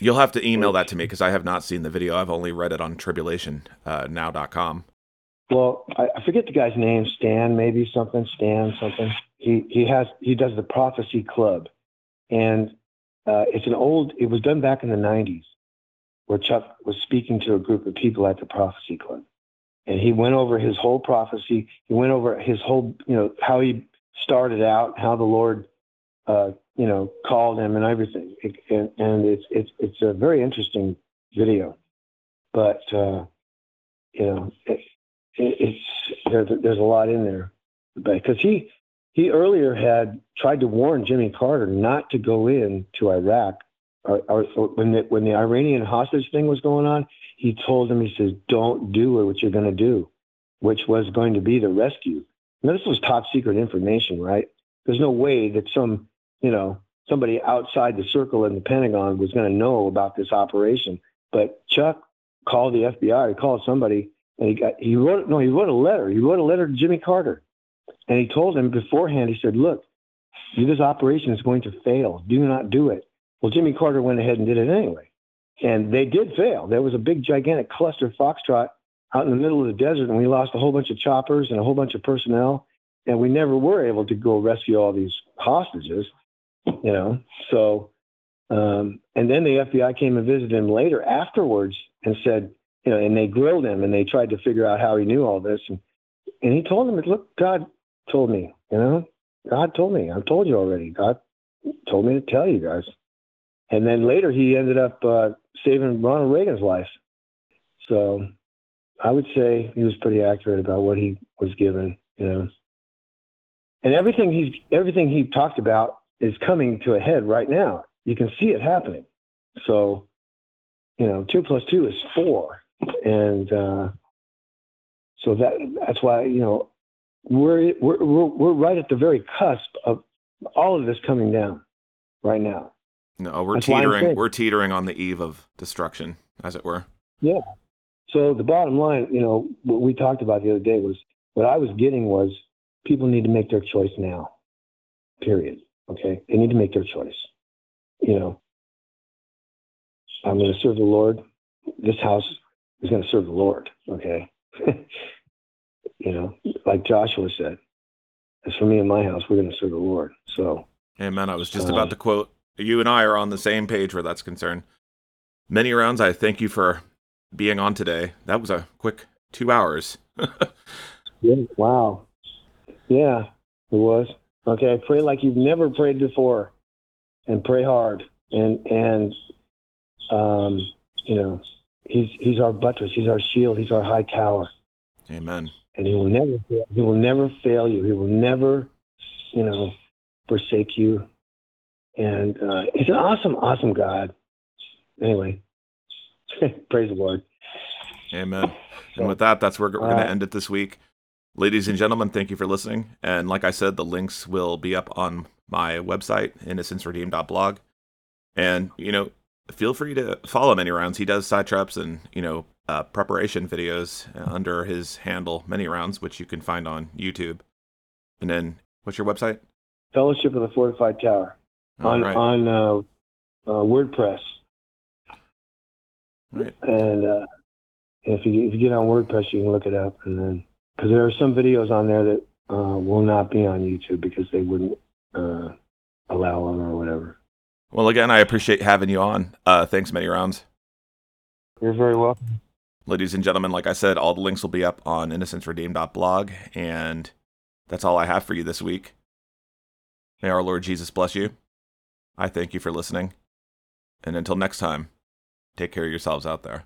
S1: You'll have to email that to me because I have not seen the video. I've only read it on tribulationnow.com.
S2: Well, I, I forget the guy's name, Stan, maybe something, Stan something. He he has he does the Prophecy Club, and uh, it's an old. It was done back in the '90s, where Chuck was speaking to a group of people at the Prophecy Club, and he went over his whole prophecy. He went over his whole, you know, how he started out, how the Lord, uh, you know, called him, and everything. It, and, and it's it's it's a very interesting video, but uh, you know. It, it- it's there's there's a lot in there, because he he earlier had tried to warn Jimmy Carter not to go in to Iraq, when the when the Iranian hostage thing was going on, he told him he says don't do what you're going to do, which was going to be the rescue. Now this was top secret information, right? There's no way that some you know somebody outside the circle in the Pentagon was going to know about this operation. But Chuck called the FBI, he called somebody, and he got he wrote no he wrote a letter. He wrote a letter to Jimmy Carter, and he told him beforehand. He said, "Look, this operation is going to fail. Do not do it." Well, Jimmy Carter went ahead and did it anyway, and they did fail. There was a big gigantic cluster foxtrot out in the middle of the desert, and we lost a whole bunch of choppers and a whole bunch of personnel, and we never were able to go rescue all these hostages. You know, so um, and then the FBI came and visited him later afterwards and said, you know, and they grilled him and they tried to figure out how he knew all this. And, and he told them, look, God told me, you know, God told me, I've told you already. God told me to tell you guys. And then later he ended up uh, saving Ronald Reagan's life. So I would say he was pretty accurate about what he was given, you know. And everything he's everything he talked about is coming to a head right now. You can see it happening. So, you know, two plus two is four, and uh, so that that's why you know we're we're we're, we're right at the very cusp of all of this coming down right now.
S1: No, we're
S2: That's
S1: teetering. We're teetering on the eve of destruction, as it were.
S2: Yeah. So the bottom line, you know, what we talked about the other day was what I was getting was people need to make their choice now. Period. Okay. They need to make their choice. You know, I'm going to serve the Lord. This house is going to serve the Lord. Okay. you know, like Joshua said, as for me and my house, we're going to serve the Lord. So,
S1: Amen. I was just um, about to quote, you and I are on the same page where that's concerned. Many rounds, I thank you for being on today. That was a quick two hours.
S2: yeah, wow. Yeah, it was. Okay, pray like you've never prayed before and pray hard. And, and, um, you know, he's, he's our buttress. He's our shield. He's our high tower.
S1: Amen.
S2: And he will never, fail. he will never fail you. He will never, you know, forsake you. And uh, he's an awesome, awesome God. Anyway, praise the Lord.
S1: Amen. And with that, that's where we're going to end it this week. Ladies and gentlemen, thank you for listening. And like I said, the links will be up on my website, innocenceredeemed.blog. And, you know, feel free to follow Many Rounds. He does side traps and, you know, uh, preparation videos under his handle, Many Rounds, which you can find on YouTube. And then, what's your website?
S2: Fellowship of the Fortified Tower on right. on uh, uh, WordPress.
S1: Right.
S2: And uh, if you if you get on WordPress, you can look it up, and then because there are some videos on there that uh, will not be on YouTube because they wouldn't uh, allow them or whatever.
S1: Well, again, I appreciate having you on. Uh, thanks, many rounds.
S2: You're very welcome.
S1: Ladies and gentlemen, like I said, all the links will be up on innocenceredeemed.blog, and that's all I have for you this week. May our Lord Jesus bless you. I thank you for listening. And until next time, take care of yourselves out there.